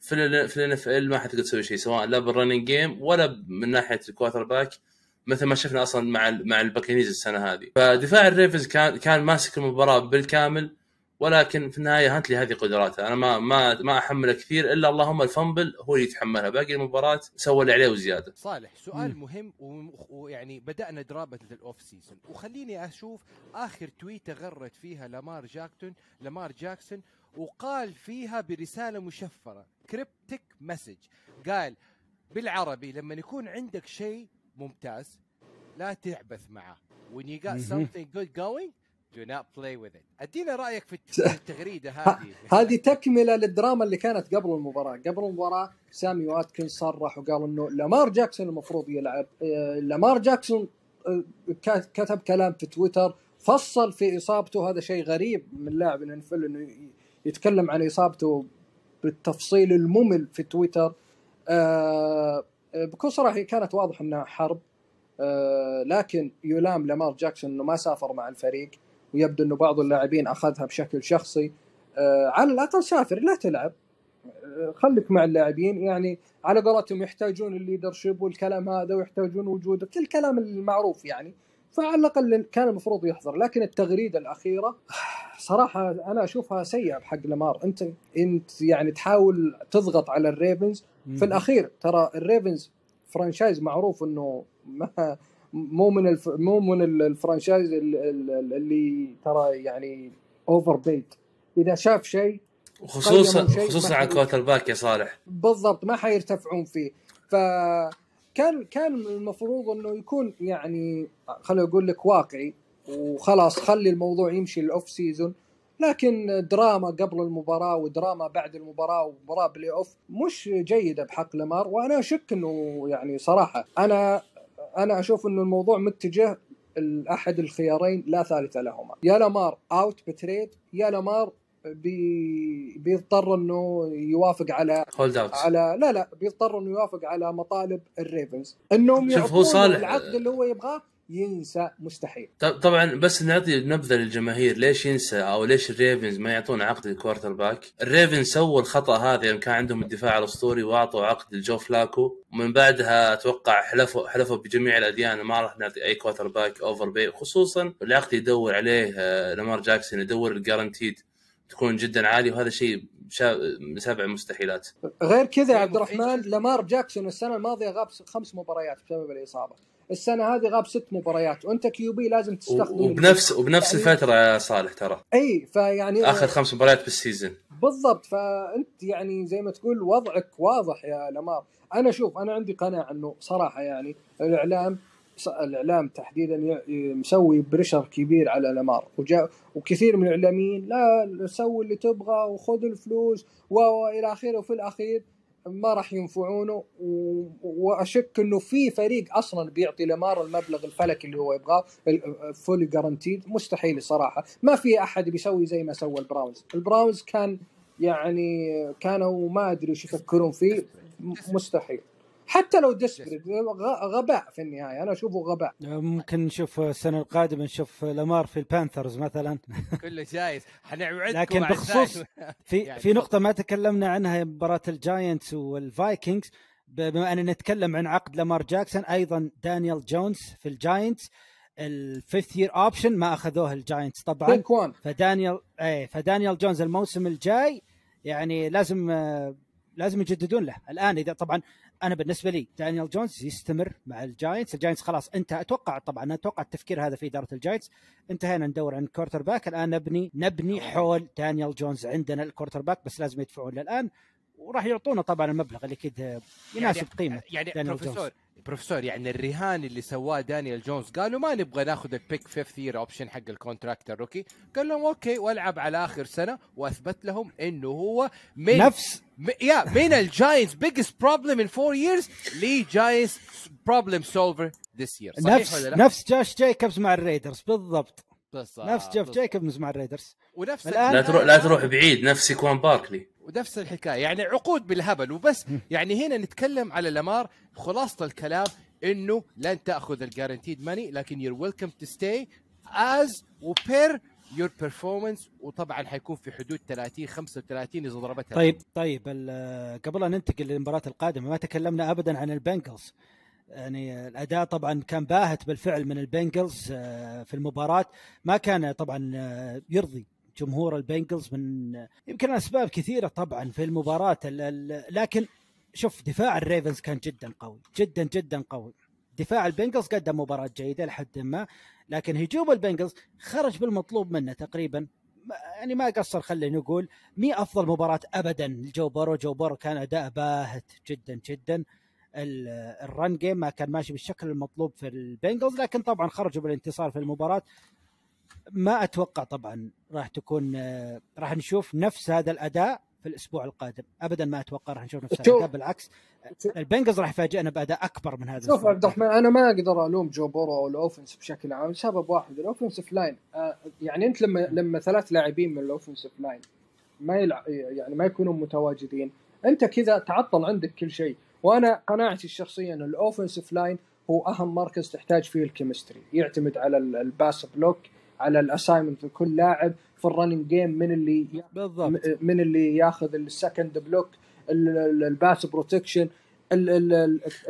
C: في في ال NFL ما حتقدر تسوي شيء سواء لا بال running game ولا من ناحية ال quarterback مثل ما شفنا أصلا مع مع الباكنيرز السنة هذه. فدفاع الريفنز كان كان ماسك المباراة بالكامل. ولكن في النهاية هانتلي هذه قدراته. أنا ما ما ما أحمله كثير إلا اللهم ال fumble هو اللي يتحملها. باقي المباراة سوى اللي عليه وزيادة.
B: صالح سؤال
D: مم.
B: مهم ويعني بدأنا دراما ال off season. وخليني أشوف آخر تويته غرد فيها لامار جاكسون لامار جاكسون وقال فيها برسالة مشفرة cryptic message قال بالعربي لما يكون عندك شيء ممتاز لا تعبث معه. When you got something good going do not play with it. أدينا رأيك في الت- في التغريدة هذه.
E: هذه تكملة للدراما اللي كانت قبل المباراة. قبل المباراة سامي واتكنز صرح وقال إنه لامار جاكسون المفروض يلعب. آه، لامار جاكسون آه، كتب كلام في تويتر فصل في إصابته. هذا شيء غريب من لاعب الانفل إنه يتكلم عن إصابته بالتفصيل الممل في تويتر. آه، بكل صراحة كانت واضح إنها حرب. آه، لكن يلام لامار جاكسون إنه ما سافر مع الفريق. ويبدو إنه بعض اللاعبين أخذها بشكل شخصي. آه على الأقل سافر لا تلعب. آه، خليك مع اللاعبين. يعني على قولتهم يحتاجون الليدرشيب والكلام هذا ويحتاجون وجودك الكلام المعروف يعني. فعلى الأقل كان المفروض يحضر. لكن التغريدة الأخيرة صراحة أنا أشوفها سيئة بحق لامار. أنت أنت يعني تحاول تضغط على الريفنز. في الأخير ترى الريفنز franchise معروف إنه ما مو من الف... مو من ال- ال franchise ال- ال- اللي ترى يعني overpaid إذا شاف شيء
C: خصوصا
E: قيموا شيء
C: خصوصا على quarter back يا صالح.
E: بالضبط ما حيدفعون فيه. فكان كان المفروض إنه يكون يعني خليني أقول لك واقعي وخلاص خلي الموضوع يمشي ال off season لكن دراما قبل المباراة ودراما بعد المباراة ومباراة playoff مش جيدة بحق لامار وأنا أشك إنه يعني صراحة. أنا أنا أشوف إنه الموضوع متجه احد الخيارين لا ثالث لهما. يا لامار out ب trade يا لامار بي بيضطر إنه يوافق على
C: hold out
E: على لا لا بيضطر إنه يوافق على مطالب الريفنز. إنهم
C: صالح-
E: العقد اللي هو يبغاه ينسى مستحيل.
C: طب- طبعا بس نعطي نبذة للجماهير. ليش ينسى؟ أو ليش الريفنز ما يعطون عقد لل quarterback؟ الريفنز سووا الخطأ هذا يوم كان عندهم الدفاع الأسطوري وأعطوا عقد لجو فلاكو. ومن بعدها أتوقع حلفوا حلفوا بجميع الأديان. ما راح نعطي أي quarterback overpay خصوصا العقد يدور عليه آه، لامار جاكسون يدور ال guaranteed تكون جدا عالي. وهذا شيء سبع مستحيلات.
E: غير كذا يا عبد الرحمن لامار جاكسون السنة الماضية غاب خمس مباريات بسبب الإصابة. السنة هذه غاب ست مباريات وأنت QB لازم تستخدم
C: وبنفس وبنفس
E: يعني-
C: الفترة يا صالح ترى.
E: إي فيعني
C: آخر خمس مباريات بال season
E: بالضبط فأنت يعني زي ما تقول وضعك واضح يا لامار أنا شوف أنا عندي قناعة إنه صراحة يعني الإعلام الإعلام تحديدا مسوي pressure كبير على لامار وجاء وكثير من الإعلاميين لا سوي اللي تبغى وخذ الفلوس و- والى آخره وفي الأخير ما راح ينفعونه وأشك إنه في فريق أصلا بيعطي لامار المبلغ الفلكي اللي هو يبغاه fully guaranteed. مستحيل صراحة ما في أحد بيسوي زي ما سوى البراونز. البراونز كان يعني كانوا ما أدري إيش يفكرون فيه. مستحيل. حتى لو desperate غباء في النهاية. أنا أشوفه غباء.
D: ممكن نشوف السنة القادمة نشوف لامار في البانثرز مثلا.
B: كله جايز. حنوعدكم
D: لكن. بخصوص في
B: يعني
D: في نقطة ما تكلمنا عنها مباراة الجاينتس والفايكنجز بما اننا نتكلم عن عقد لامار جاكسون أيضا دانيال جونز في الجاينتس. ال fifth year option ما أخذوه الجاينتس طبعا. فدانيال إيه فدانيال جونز الموسم الجاي يعني لازم آه، لازم يجددون له. الآن إذا طبعا أنا بالنسبة لي دانيال جونز يستمر مع الجاينتس. الجاينتس خلاص انت أتوقع طبعا أتوقع التفكير هذا في إدارة الجاينتس. انتهينا ندور عن quarterback الآن نبني نبني حول دانيال جونز عندنا ال quarterback بس لازم يدفعون الان وراح يعطونا طبعا المبلغ اللي كذا يناسب قيمة
B: يعني
D: دانيال
B: prove yourself prove yourself يعني الرهان اللي سواه دانيال جونز قالوا ما نبغى ناخذ ال pick fifth year option حق ال contract ال rookie قال لهم okay والعب على آخر سنة. وأثبت لهم إنه هو من
D: نفس
B: م- يا من الجاينتس biggest problem in four years للجاينتس problem solver this year صحيح
D: نفس
B: ولا لا؟
D: نفس جوش جايكوبز مع الريدرز بالضبط.
B: بالضبط،
D: نفس جيف. جايكوبز مع الريدرز.
B: ونفس
C: لا تروح لا تروح بعيد نفس سيكوان باركلي.
B: ونفس الحكاية. يعني عقود بالهبل وبس. يعني هنا نتكلم على لامار خلاصة الكلام إنه لن تأخذ ال guaranteed money لكن you're welcome to stay as per your performance وطبعا حيكون في حدود 30 35 إذا ضربتها.
D: طيب طيب قبل أن ننتقل للمباراة القادمة ما تكلمنا ابدا عن البنجلز. يعني الأداء طبعا كان باهت بالفعل من البنجلز آه، في المباراة. ما كان طبعا آه، يرضي. جمهور البنجلز من يمكن أسباب كثيرة طبعا في المباراة ال- ال- لكن شوف دفاع الريفنز كان جدا قوي جدا جدا قوي. دفاع البنجلز قدم مباراة جيدة لحد ما لكن هجوم البنجلز خرج بالمطلوب منه تقريبا. يعني ما قصر خلينا نقول مي أفضل مباراة ابدا. لجو بورو جو بورو كان أداء باهت جدا جدا. ال- ال run game ما كان ماشي بالشكل المطلوب في البنجلز لكن طبعا خرجوا بالانتصار في المباراة. ما أتوقع طبعا راح تكون آه، راح نشوف نفس هذا الأداء في الأسبوع القادم ابدا ما أتوقع راح نشوف نفس. الأداء بالعكس البنجلز راح يفاجئنا بأداء أكبر من هذا
E: شوف عبد الرحمن أنا ما أقدر ألوم جو بورو أو ال offense بشكل عام لسبب واحد ال offensive line آه يعني أنت لما لما ثلاث لاعبين من ال offensive line ما يلع... يعني ما يكونوا متواجدين أنت كذا تعطل عندك كل شيء وأنا قناعتي الشخصية إن ال offensive line هو أهم مركز تحتاج فيه ال chemistry يعتمد على ال- ال pass block على ال assignment لكل لاعب في ال running game من اللي
D: بالضبط.
E: من اللي ياخذ ال second block ال pass protection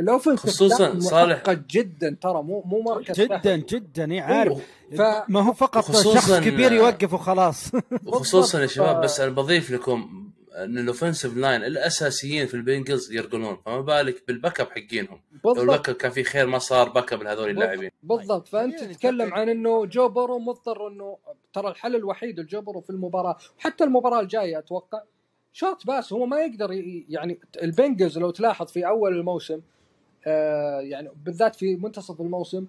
E: ال offense
C: خصوصاً صالح.
E: جدا ترى مو مو مركز
D: جدا
E: فهد.
D: جدا إي عارف.
E: ف-
D: ما هو فقط شخص كبير يوقف وخلاص.
C: وخصوصا يا شباب بس أنا بضيف لكم إن ال offensive line الأساسيين في البنجلز يرقلون فما بالك بال backup حقينهم. لو
E: بالضبط.
C: ال backup كان في خير ما صار backup لهذول اللاعبين.
E: بالضبط.
B: طيب، فأنت
E: تتكلم. عن إنه جو بورو مضطر إنه ترى الحل الوحيد لجو بورو في المباراة وحتى المباراة الجاية أتوقع short pass هو ما يقدر يعني البنجلز لو تلاحظ في أول الموسم آه يعني بالذات في منتصف الموسم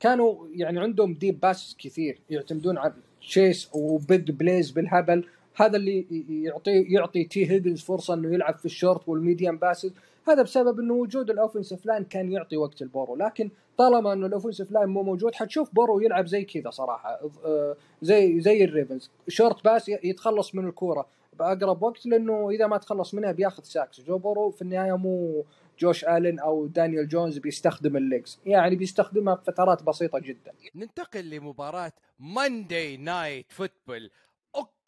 E: كانوا يعني عندهم deep pass كثير يعتمدون على تشيس و big plays بالهبل هذا اللي يعطي يعطي تي هيجنز فرصة إنه يلعب في ال short وال medium passes هذا بسبب إنه وجود ال offensive line كان يعطي وقت لبورو لكن طالما إنه ال offensive line مو موجود حتشوف بورو يلعب زي كذا صراحة. آه، زي زي الريفنز. short pass يتخلص من الكورة بأقرب وقت لأنه إذا ما تخلص منها بياخذ sacks جو بورو في النهاية مو جوش الين أو دانيال جونز بيستخدم ال legs. يعني بيستخدمها بفترات بسيطة جدا.
B: ننتقل لمباراة Monday Night Football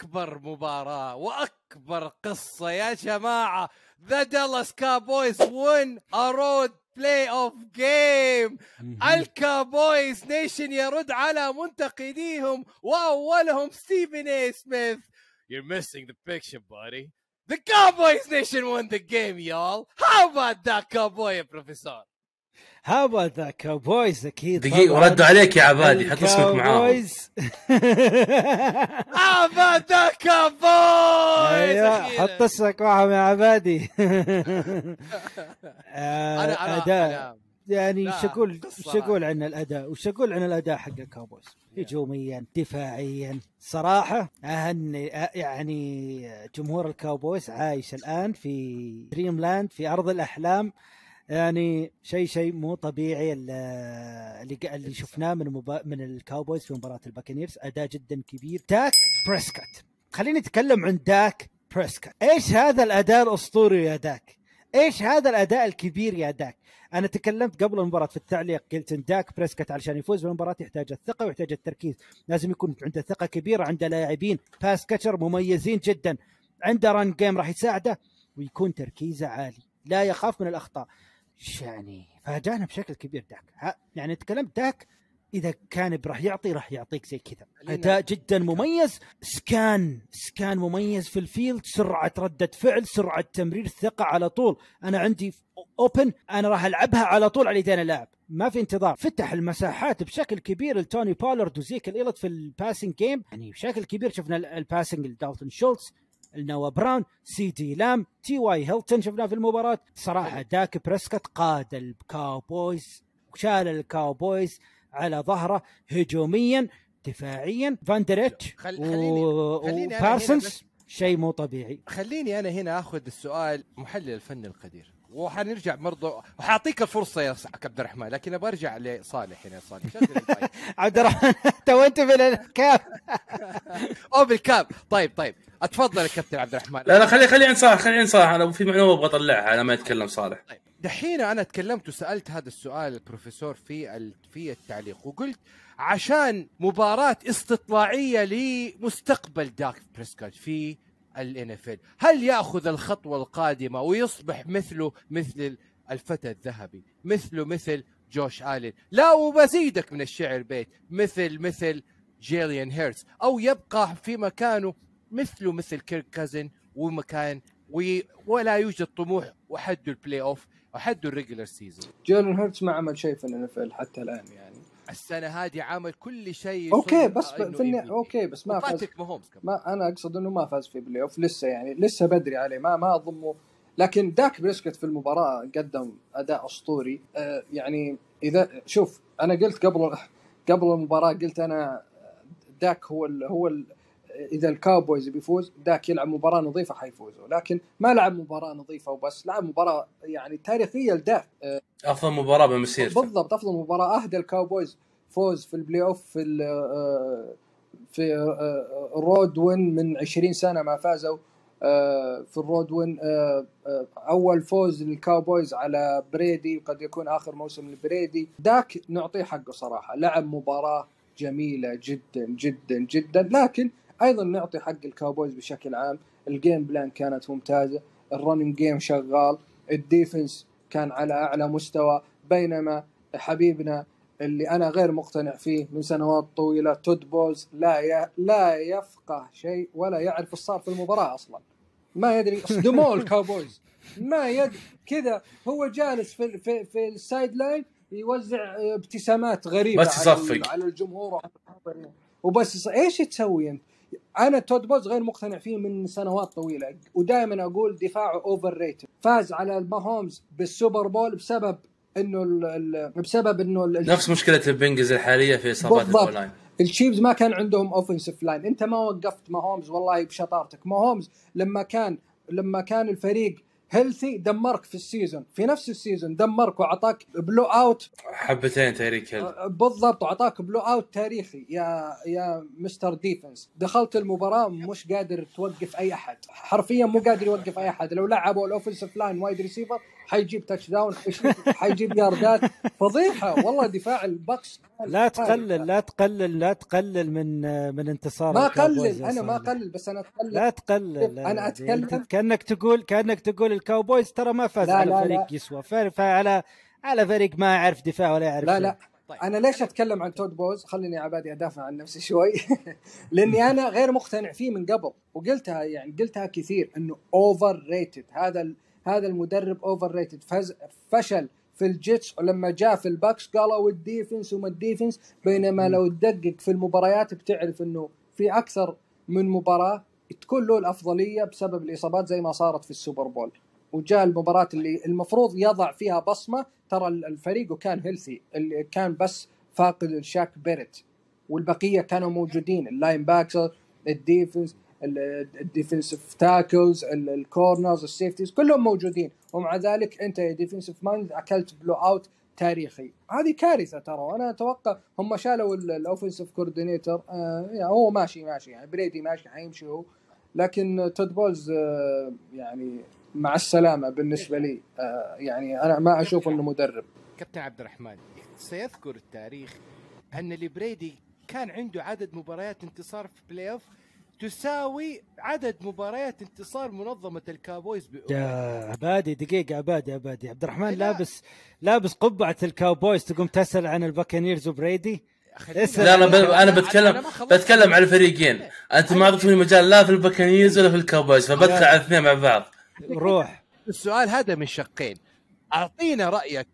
B: أكبر مباراة وأكبر قصة يا جماعة. The Dallas Cowboys win a road playoff game ال Cowboys Nation يرد على منتقديهم وأولهم ستيفن اي سميث You're missing the picture buddy. The Cowboys Nation won the game y'all. How about them Cowboys يا
D: the Cowboys
C: أكيد
D: طبعاً.
C: وردوا عليك يا عبادي حط اسمك معاهم.
B: Cowboys.
D: أيوه
B: أخيراً.
D: حط اسمك معهم يا عبادي.
B: أنا أنا
D: أداء.
B: أنا.
D: يعني وش
B: أقول؟
D: وش أقول عن الأداء؟ وش أقول عن الأداء حق الكاوبويز؟ هجوميا دفاعيا صراحة أهني يعني جمهور الكاوبويز عايش الآن في dreamland في أرض الأحلام. يعني شيء شيء مو طبيعي ال- اللي اللي شفناه من مبا... من الكاوبويز في مباراة الباكنيرز. أداء جدا كبير. داك بريسكوت. خليني أتكلم عن داك بريسكوت. إيش هذا الأداء الأسطوري يا داك؟ إيش هذا الأداء الكبير يا داك؟ أنا تكلمت قبل المباراة في التعليق قلت إن داك بريسكوت علشان يفوز بالمباراة يحتاج الثقة ويحتاج التركيز. لازم يكون عنده ثقة كبيرة عنده لاعبين pass catcher مميزين جدا. عنده run game راح يساعده ويكون تركيزه عالي. لا يخاف من الأخطاء. يعني فأجانا بشكل كبير داك. يعني تكلمت داك إذا كان راح يعطي راح يعطيك زي كذا. أداء جدا مميز. scan scan مميز في ال field. سرعة ردة فعل سرعة تمرير ثقة على طول. أنا عندي open أنا راح ألعبها على طول على يدين اللاعب. ما في انتظار. فتح المساحات بشكل كبير لتوني بولارد وزيك إيليوت في ال passing game يعني بشكل كبير شفنا ال- passing لدالتون شولتز. نوا براون سي دي لام تي واي هيلتون شفناه في المباراة. صراحة داك بريسكوت قاد الكاوبويز شال الكاوبويز على ظهره هجوميا دفاعيا. فاندريتش
B: خل-
D: و...
B: خليني- بس-
D: شيء مو طبيعي.
B: خليني أنا هنا آخذ السؤال محلل الفن القدير. وحنرجع برضه وحاعطيك الفرصة يا عبد الرحمن لكن أبغى أرجع لصالح هنا صالح. المايك.
D: عبد الرحمن تو أنت في الكاب.
B: أو بالكاب. طيب طيب. أتفضل يا كابتن عبد الرحمن.
C: لا لا خلي خلي عن صالح خلي عن صالح. أنا في معلومة أبغى اطلعها لما يتكلم صالح.
B: طيب. دحين أنا تكلمت وسألت هذا السؤال البروفيسور في ال- في التعليق وقلت عشان مباراة استطلاعية لمستقبل داك بريسكوت في ال NFL هل يأخذ الخطوة القادمة ويصبح مثله مثل الفتى الذهبي مثله مثل جوش آلين؟ لا وبزيدك من الشعر بيت مثل مثل جيلن هيرتس أو يبقى في مكانه مثله مثل كيرك كازنز ومكان وي ولا يوجد طموح وحده ال playoff وحده ال regular season
E: جيلن هيرتس ما عمل شيء في الان حتى الآن يعني.
B: السنة هذه عمل كل شيء okay
E: بس في النهايه
B: MVP.
E: okay بس ما فاز. ما أنا أقصد إنه ما فاز في playoff لسه يعني لسه بدري عليه ما ما اضمه لكن داك بريسكوت في المباراة قدم أداء أسطوري. آه يعني إذا شوف أنا قلت قبل قبل المباراة قلت أنا داك هو ال هو ال إذا الكاوبويز بيفوز داك يلعب مباراة نظيفة حيفوزوا لكن ما لعب مباراة نظيفة وبس لعب مباراة يعني تاريخية لداك.
C: أفضل مباراة بمسيرته
E: بالضبط أفضل مباراة. أهدى الكاوبويز. فوز في ال playoff في آه، في آه، road win من 20 سنة ما فازوا آه، في ال road win آه، آه، أول فوز للكاوبويز على بريدي وقد يكون آخر موسم لبريدي. داك نعطيه حقه صراحة. لعب مباراة جميلة جدا جدا جدا. لكن أيضا نعطي حق الكاوبويز بشكل عام. ال game plan كانت ممتازة. ال running game شغال. ال defense كان على أعلى مستوى بينما حبيبنا اللي أنا غير مقتنع فيه من سنوات طويلة تود بولز لا ي... لا يفقه شيء ولا يعرف إيش صار في المباراة أصلا ما يدري صدموه الكاوبويز ما يدري كذا هو جالس في في, في ال sideline يوزع ابتسامات غريبة
C: بس
E: على,
C: يصفق.
E: على الجمهور. وبس. إيش تسوي أنت؟ أنا تود بولز غير مقتنع فيه من سنوات طويلة ودائما أقول دفاعه overrated فاز على الماهومز بال Super Bowl بسبب إنه ال... ال... بسبب إنه ال...
C: نفس مشكلة البنقلز الحالية في إصابات
E: بالضبط.
C: ال O-line
E: التشيفز ما كان عندهم offensive line أنت ما وقفت ماهومز والله بشطارتك. ماهومز لما كان لما كان الفريق healthy دمرك في ال season في نفس ال season دمرك واعطاك blowout
C: حبتين تايريك هيل.
E: بالضبط واعطاك blowout تاريخي. يا يا mister defense دخلت المباراة مش قادر توقف أي أحد. حرفيا مو قادر يوقف أي أحد. لو لعبوا ال offensive line wide receiver حيجيب تاتش داون حيجيب- ياردات فضيحة والله دفاع البكس
D: لا تقلل لا تقلل لا تقلل من من انتصار
E: ما اقلل
D: يا
E: أنا ما. اقلل بس أنا أتكلم.
D: لا تقلل
E: أنا أتكلم-
D: أنت كأنك تقول كأنك تقول الكاوبويز ترى ما فاز
E: لا،
D: على
E: لا،
D: فريق
E: لا.
D: يسوى. على على فريق ما يعرف دفاع ولا يعرف
E: لا
D: شيء.
E: لا.
B: طيب.
E: أنا ليش أتكلم عن تود بولز؟ خليني عبادي أدافع عن نفسي شوي. لأني أنا غير مقتنع فيه من قبل وقلتها يعني قلتها كثير إنه overrated هذا ال- هذا المدرب overrated فشل في الجيتس ولما جاء في البكس قالوا ال defense وما ال defense بينما لو تدقق في المباريات بتعرف إنه في أكثر من مباراة تكون له الأفضلية بسبب الإصابات زي ما صارت في ال Super Bowl. وجاء المباراة اللي المفروض يضع فيها بصمة. ترى الفريق كان healthy اللي كان بس فاقد شاك باريت والبقية كانوا موجودين ال linebackers ال defense. ال defensive tackles ال corners ال safeties كلهم موجودين. ومع ذلك أنت يا defensive mind أكلت blowout تاريخي. هذه كارثة ترى. وأنا أتوقع هم شالوا ال offensive coordinator آه يعني هو ماشي ماشي. يعني بريدي ماشي حيمشي هو. لكن تود بولز آه يعني مع السلامة بالنسبة لي آه يعني أنا ما أشوف إنه مدرب.
B: كابتن عبد الرحمن سيذكر التاريخ أن لبريدي كان عنده عدد مباريات انتصار في playoff تساوي عدد مباريات انتصار منظمة ال Cowboys ب...
D: يا عبادي دقيقة عبادي عبادي عبد الرحمن
B: لا.
D: لابس لابس قبعة ال Cowboys تقوم تسأل عن ال
B: Buccaneers
D: وبريدي.
C: لا أنا ب...
B: أنا
C: بتكلم
B: خلصت.
C: بتكلم على الفريقين أنت ما اعطيتني مجال لا في ال Buccaneers ولا في ال Cowboys
D: فبدخل.
C: على الاثنين مع بعض
D: روح
B: السؤال هذا من شقين أعطينا رأيك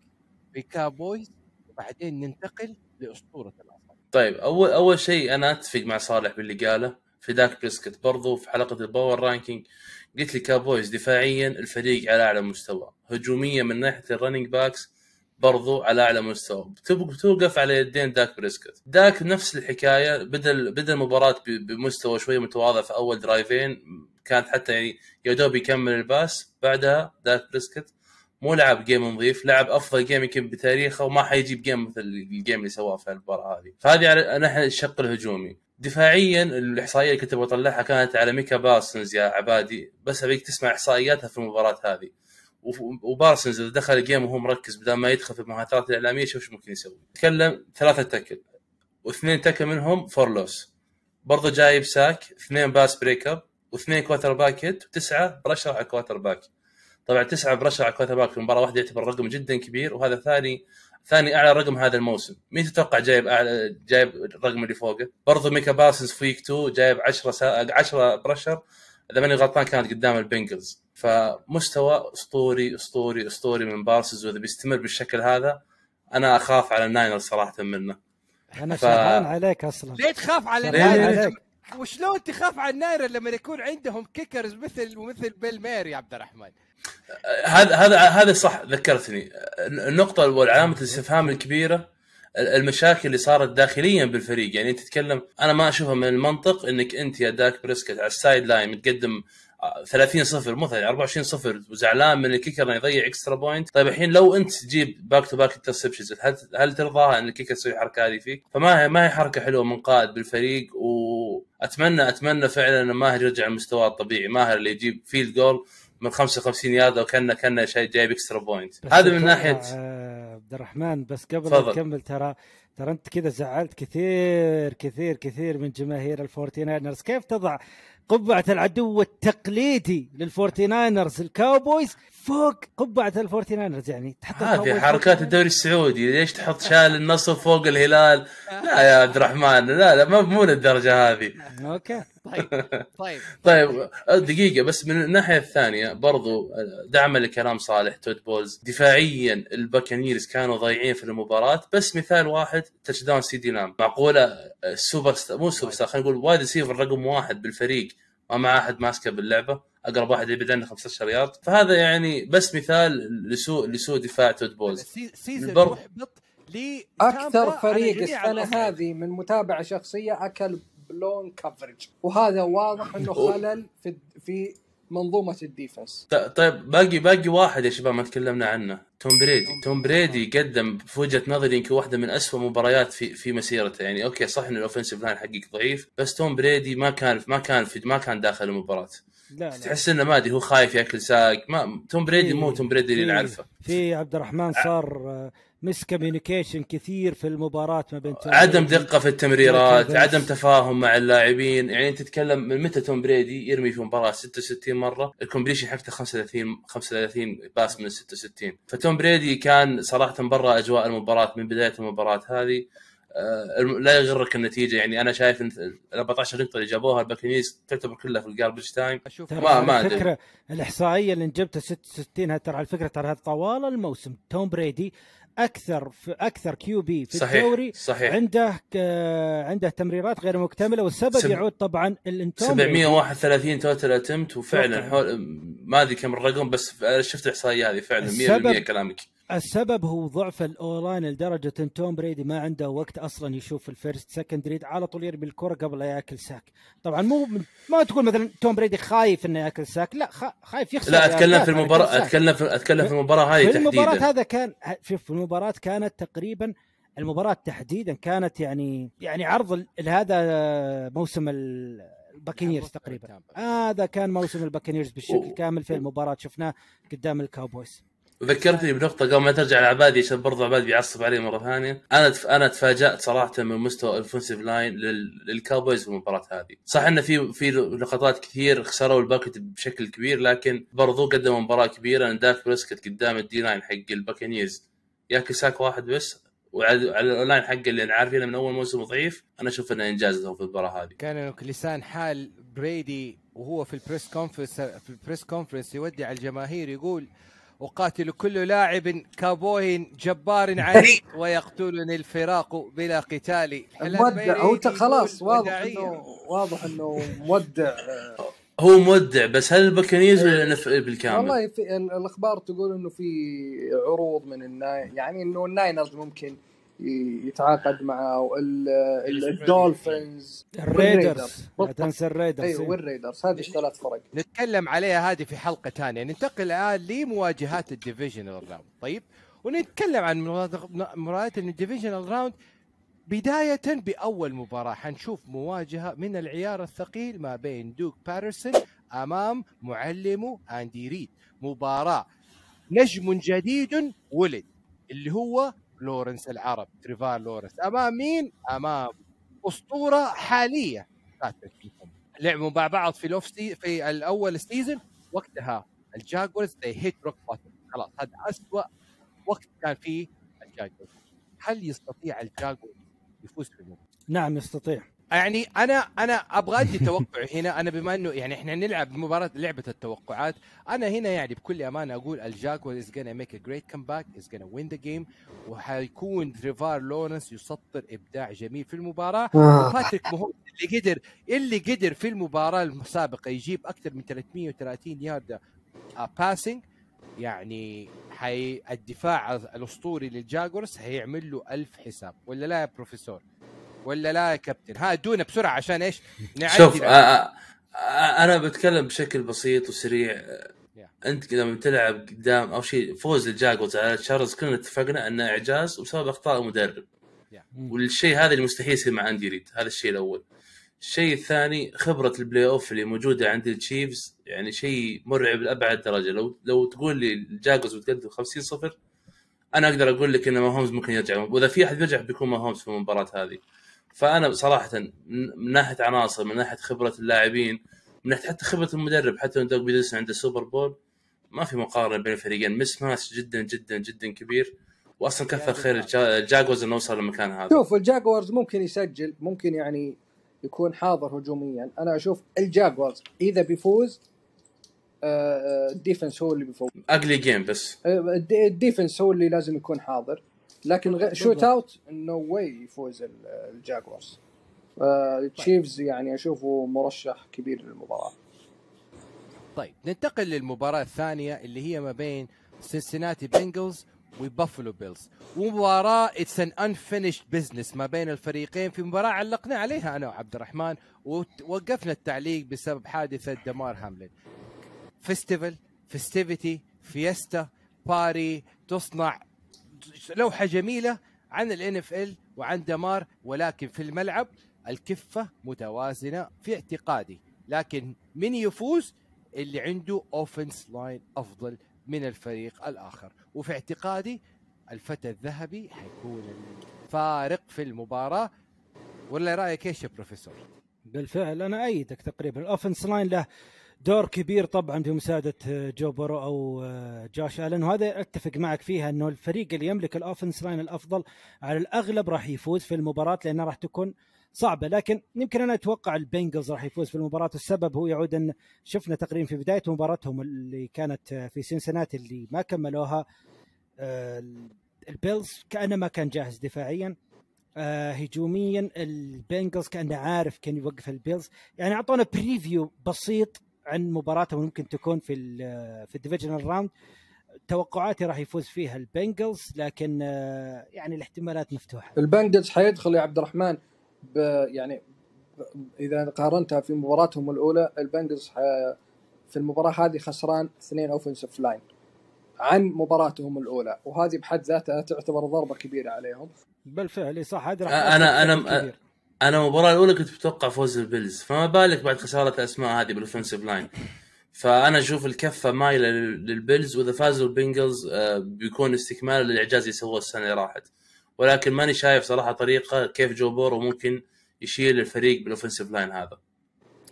B: في Cowboys وبعدين ننتقل لأسطورة الأصل
C: طيب اول أول شيء أنا أتفق مع صالح باللي قاله في داك بريسكت. برضو في حلقة ال power ranking قلت لي Cowboys دفاعيا الفريق على أعلى مستوى. هجوميا من ناحية ال running backs برضو على أعلى مستوى. بتوقف على يدين داك بريسكت. داك نفس الحكاية بدا بدا المباراه بمستوى شوية متواضع في أول drive ين كانت حتى يعني يا دوب يكمل ال pass بعدها داك بريسكت مو لعب game نظيف لعب أفضل game يمكن بتاريخه وما حيجيب game مثل ال game اللي سواه في المباراه هذه. فهذه ناحيه الشق الهجومي دفاعيا الإحصائية اللي كنت بطلعها كانت على ميكا بارسنز يا عبادي. بس أبيك تسمع إحصائياتها في المباراة هذه. وبارسنز إذا دخل ال game وهو مركز بدل ما يدخل في المهاترات الإعلامية شوف إيش ممكن يسوي. تكلم ثلاثة tackle. واثنين tackle منهم for loss برضه جايب sack اثنين pass break up واثنين quarterback hit وتسعة pressure على quarterback. طبعا تسعة pressure على quarterback في مباراه واحدة يعتبر رقم جدا كبير وهذا ثاني ثاني أعلى رقم هذا الموسم. مين تتوقع جايب اعلى جايب الرقم اللي فوقه؟ برضه ميكا بارسنز في week 2 جايب 10 سا... 10 pressure إذا ماني غلطان كانت قدام ال Bengals. فمستوى اسطوري اسطوري أسطوري من بارسنز. وإذا بيستمر بالشكل هذا أنا أخاف على ال Niners صراحة منه.
D: أنا
C: ف-
D: شرعان عليك أصلا.
B: ليه تخاف على
D: عليك.
B: وشلون تخاف على ال Niners لما يكون عندهم kickers مثل مثل بريت ماهر يا عبد الرحمن؟
C: هذا هذا هذا صح ذكرتني. النقطة والعلامة الاستفهام الكبيرة المشاكل اللي صارت داخليا بالفريق. يعني انت تتكلم أنا ما أشوفها من المنطق إنك أنت يا داك بريسكت على ال sideline متقدم 30 صفر مو 30 24 صفر وزعلان من ال kicker إنه يضيع extra point طيب الحين لو أنت تجيب back to back interceptions هل هل ترضاها إن ال kicker يسوي الحركة هذه فيك؟ فما هي ما هي حركة حلوة من قائد بالفريق وأتمنى أتمنى فعلا ان ماهر يرجع لمستواه الطبيعي. ماهر اللي يجيب field goal من 55 ياردة وكأنه كأنه شيء جايب extra
D: point
C: هذا من ناحية
D: آه، عبد الرحمن بس قبل. لا تكمل ترى ترى أنت كذا زعلت كثير كثير كثير من جماهير الفورتيناينرز. كيف تضع قبعة العدو التقليدي للفورتيناينرز؟ ال Cowboys فوق قبعة الفورتيناينرز يعني تحط
C: هذه حركات
D: فوق-
C: الدوري السعودي ليش تحط شال النصر فوق الهلال؟ لا يا عبد الرحمن لا لا ما مو للدرجة هذه.
D: أوكي.
B: طيب طيب
C: طيب دقيقة بس من الناحية الثانية برضو دعما لكلام صالح تود بولز. دفاعيا ال Buccaneers كانوا ضايعين في المباراة بس مثال واحد touchdown سي دي لام. معقولة السوبر ستار مو سوبر ستار خلينا نقول wide receiver رقم واحد بالفريق ما مع أحد ماسكه باللعبة أقرب واحد يبعد عنه 15 يارد. فهذا يعني بس مثال لسوء لسوء دفاع تود بولز. season
B: محبط
E: أكثر فريق السنة هذه من متابعة شخصية أكل blown coverage وهذا واضح إنه خلل في في منظومة ال
C: defense. طيب باقي باقي واحد يا شباب ما تكلمنا عنه. توم بريدي. توم بريدي. قدم في وجهة نظري يمكن واحدة من أسوأ مباريات في في مسيرته. يعني أوكي صح ان ال offensive line حقك ضعيف بس توم بريدي ما كان ما كان في ما كان داخل المباراة.
D: لا
C: تحس إنه ما أدري هو خايف ياكل sack. ما توم بريدي مو توم بريدي اللي نعرفه.
D: في عبد الرحمن صار miscommunication كثير في المباراة ما بين توم
C: عدم
D: بريدي.
C: دقة في التمريرات
D: بس.
C: عدم تفاهم مع اللاعبين يعني أنت تتكلم من متى توم بريدي يرمي في مباراة 66 مرة ال completion حقته 35 35 pass من ال 66 فتوم بريدي كان صراحة برا أجواء المباراة من بداية المباراة هذه آه، لا يغرك النتيجة يعني أنا شايف إن ال 14 نقطة اللي جابوها ال Buccaneers تعتبر كلها في ال garbage
B: time أشوف
D: ترى
C: ما- ما أدري.
D: فكرة الإحصائية اللي جبتها 66 ترى على فكرة ترى هذا طوال الموسم توم بريدي أكثر في أكثر QB في
C: صحيح
D: الدوري
C: صحيح.
D: عنده عنده تمريرات غير مكتملة والسبب
C: سب-
D: يعود طبعا ان توم بريدي
C: 731 total attempt وفعلا. حول ما أدري كم الرقم بس أنا شفت الإحصائية هذه فعلا 100%
D: السبب-
C: كلامك.
D: السبب هو ضعف ال O-line لدرجة إن توم بريدي ما عنده وقت أصلا يشوف ال first second read على طول يرمي الكرة قبل لا يأكل sack. طبعا مو ما تقول مثلا توم بريدي خايف إنه يأكل sack لا خ... خايف يخسر
C: لا
D: أتكلم
C: في المباراه. أتكلم في أتكلم في المباراة هذه
D: في المباراة
C: تحديدا.
D: هذا كان شوف في المباراة كانت تقريبا المباراة تحديدا كانت يعني يعني عرض ال- هذا موسم ال- ال Buccaneers تقريبا. هذا كان موسم ال Buccaneers
C: بالشكل
D: كامل في المباراة شفناه قدام ال Cowboys.
C: ذكرتني بنقطة قبل ما ترجع لعبادي عشان برضه عبادي بيعصب علي مرة ثانية، أنا تف... أنا تفاجأت صراحة من مستوى ال offensive line لل... لل Cowboys في المباراة هذه، صح إنه في في لقطات كثير خسروا ال pocket بشكل كبير لكن برضو قدموا مباراة كبيرة. إن داك بريسكت قدام ال D-line حق ال Buccaneers. ياكل sack واحد بس وعلى على ال O-line حقه اللي عارفينه من أول موسم ضعيف. أنا أشوف إنه إنجاز له في المباراة هذه.
B: كان لسان حال برادي وهو في ال press conference في ال press conference يودع الجماهير يقول اقاتل كل لاعب كابوي جبار عنيد ويقتلني الفراق بلا قتال
E: مودع هو خلاص واضح. انه واضح إنه مودع
C: هو مودع بس هل الباكنيرز ولا نف- بالكامل؟
E: والله في ال- الأخبار تقول إنه في عروض من الناينرز يعني إنه الناينرز ممكن يتعاقد معه الدولفينز.
D: الريدرز. لا. تنسى الريدرز
E: أيوه والريدرز. هذه الثلاث فرق.
B: نتكلم عليها هذه في حلقة ثانية. ننتقل الآن لمواجهات ال divisional round. طيب ونتكلم عن مباريات ال divisional round. بداية بأول مباراة حنشوف مواجهة من العيار الثقيل ما بين دوغ بيدرسون أمام معلمه أندي ريد. مباراة نجم جديد ولد اللي هو لورنس العرب تريفار لورنس أمام مين؟ حالية باتريك ماهومز. لعبوا مع بعض في الأوف سي في الأول سيزون وقتها الجاكورز they hit rock bottom خلاص هذا أسوأ وقت كان فيه الجاكورز هل يستطيع الجاكورز يفوز في؟
D: نعم يستطيع
B: يعني أنا أنا أبغى أدي توقع هنا. أنا بما إنه يعني إحنا نلعب مباراة لعبة التوقعات أنا هنا يعني بكل أمانة أقول الجاكور is gonna make a great comeback is gonna win the game وحيكون تريفور لورنس يسطر إبداع جميل في المباراة. وباتريك ماهومز اللي قدر اللي قدر في المباراة السابقه يجيب أكثر من 330 يارده passing يعني حي الدفاع الأسطوري للجاكورز هيعمل له ألف حساب. ولا لا يا بروفيسور؟ ولا لا يا كابتن؟ ها ادونا بسرعة عشان إيش؟
C: شوف آه، آه، آه، أنا بتكلم بشكل بسيط وسريع. أنت لما تلعب قدام أو شيء فوز الجاكوز على تشارجرز كلنا اتفقنا أنه إعجاز وبسبب أخطاء المدرب. والشيء هذا اللي مستحيل يصير مع أندي ريد هذا الشيء الأول. الشيء الثاني خبرة ال playoff اللي موجودة عند التشيفز يعني شيء مرعب لأبعد درجة. لو لو تقول لي الجاكوز بتقدم 50 صفر أنا أقدر أقول لك إن ماهومز ممكن يرجع. وإذا في أحد بيرجع بيكون ماهومز في المباراة هذه. فأنا صراحة من من ناحية عناصر من ناحية خبرة اللاعبين من ناحية حتى خبرة المدرب حتى لو دوغ بيدرسون عنده Super Bowl ما في مقارنة بين الفريقين. mismatch جدا جدا جدا كبير. واصلا كثر خير الجا- الجاكوز إنه وصل للمكان هذا.
E: شوف الجاكورز ممكن يسجل ممكن يعني يكون حاضر هجوميا. أنا أشوف الجاكورز إذا بيفوز آه، ال defense هو اللي بيفوز.
C: ugly game بس.
E: آه، ال de- ال defense هو اللي لازم يكون حاضر. لكن غ... shootout no way يفوز ال- الجاكورز تشيفز يعني أشوفه مرشح كبير للمباراة.
B: طيب ننتقل للمباراة الثانية اللي هي ما بين سنسناتي بنجلز وبافلو بيلز ومباراة it's an unfinished business ما بين الفريقين في مباراة علقنا عليها أنا وعبد الرحمن ووقفنا التعليق بسبب حادثة دمار هاملين. فيستيفال فيستيفيتي فيستا باري تصنع لوحة جميلة عن الان اف ال وعن دمار ولكن في الملعب الكفة متوازنة في اعتقادي. لكن من يفوز؟ اللي عنده اوفنس لاين أفضل من الفريق الآخر. وفي اعتقادي الفتى الذهبي حيكون الفارق في المباراة. ولا رأيك إيش يا بروفيسور؟
D: بالفعل أنا أيدك تقريبا. ال offense line له دور كبير طبعا في مساعدة جو بورو أو جوش ألن. وهذا أتفق معك فيها إنه الفريق اللي يملك ال offense line الأفضل على الأغلب راح يفوز في المباراة لأنها راح تكون صعبة. لكن يمكن أنا أتوقع البنجلز راح يفوز في المباراة. والسبب هو يعود إن شفنا تقريبا في بداية مباراتهم اللي كانت في سنسناتي اللي ما كملوها آه، البيلز كأنه ما كان جاهز دفاعيا. آه هجوميا البنجلز كأنه عارف كان يوقف البيلز. يعني أعطونا preview بسيط عن مباراتهم ممكن تكون في ال في ال divisional round توقعاتي راح يفوز فيها البنجلز لكن آه يعني الاحتمالات مفتوحة.
E: البنجلز حيدخل يا عبد الرحمن ب يعني إذا قارنتها في مباراتهم الأولى البنجلز في المباراة هذه خسران اثنين offensive line عن مباراتهم الأولى وهذه بحد ذاتها تعتبر ضربة كبيرة عليهم.
D: بالفعل صح هذا راح بشكل كبير.
C: أنا المباراة الأولى كنت متوقع فوز البيلز فما بالك بعد خسارة الأسماء هذه بال offensive line فأنا أشوف الكفة مايلة لل- للبيلز وإذا فازوا البنجلز آه، بيكون استكمال للإعجاز اللي سووه السنة اللي راحت. ولكن ماني شايف صراحة طريقة كيف جو بورو ممكن يشيل الفريق بال offensive line هذا.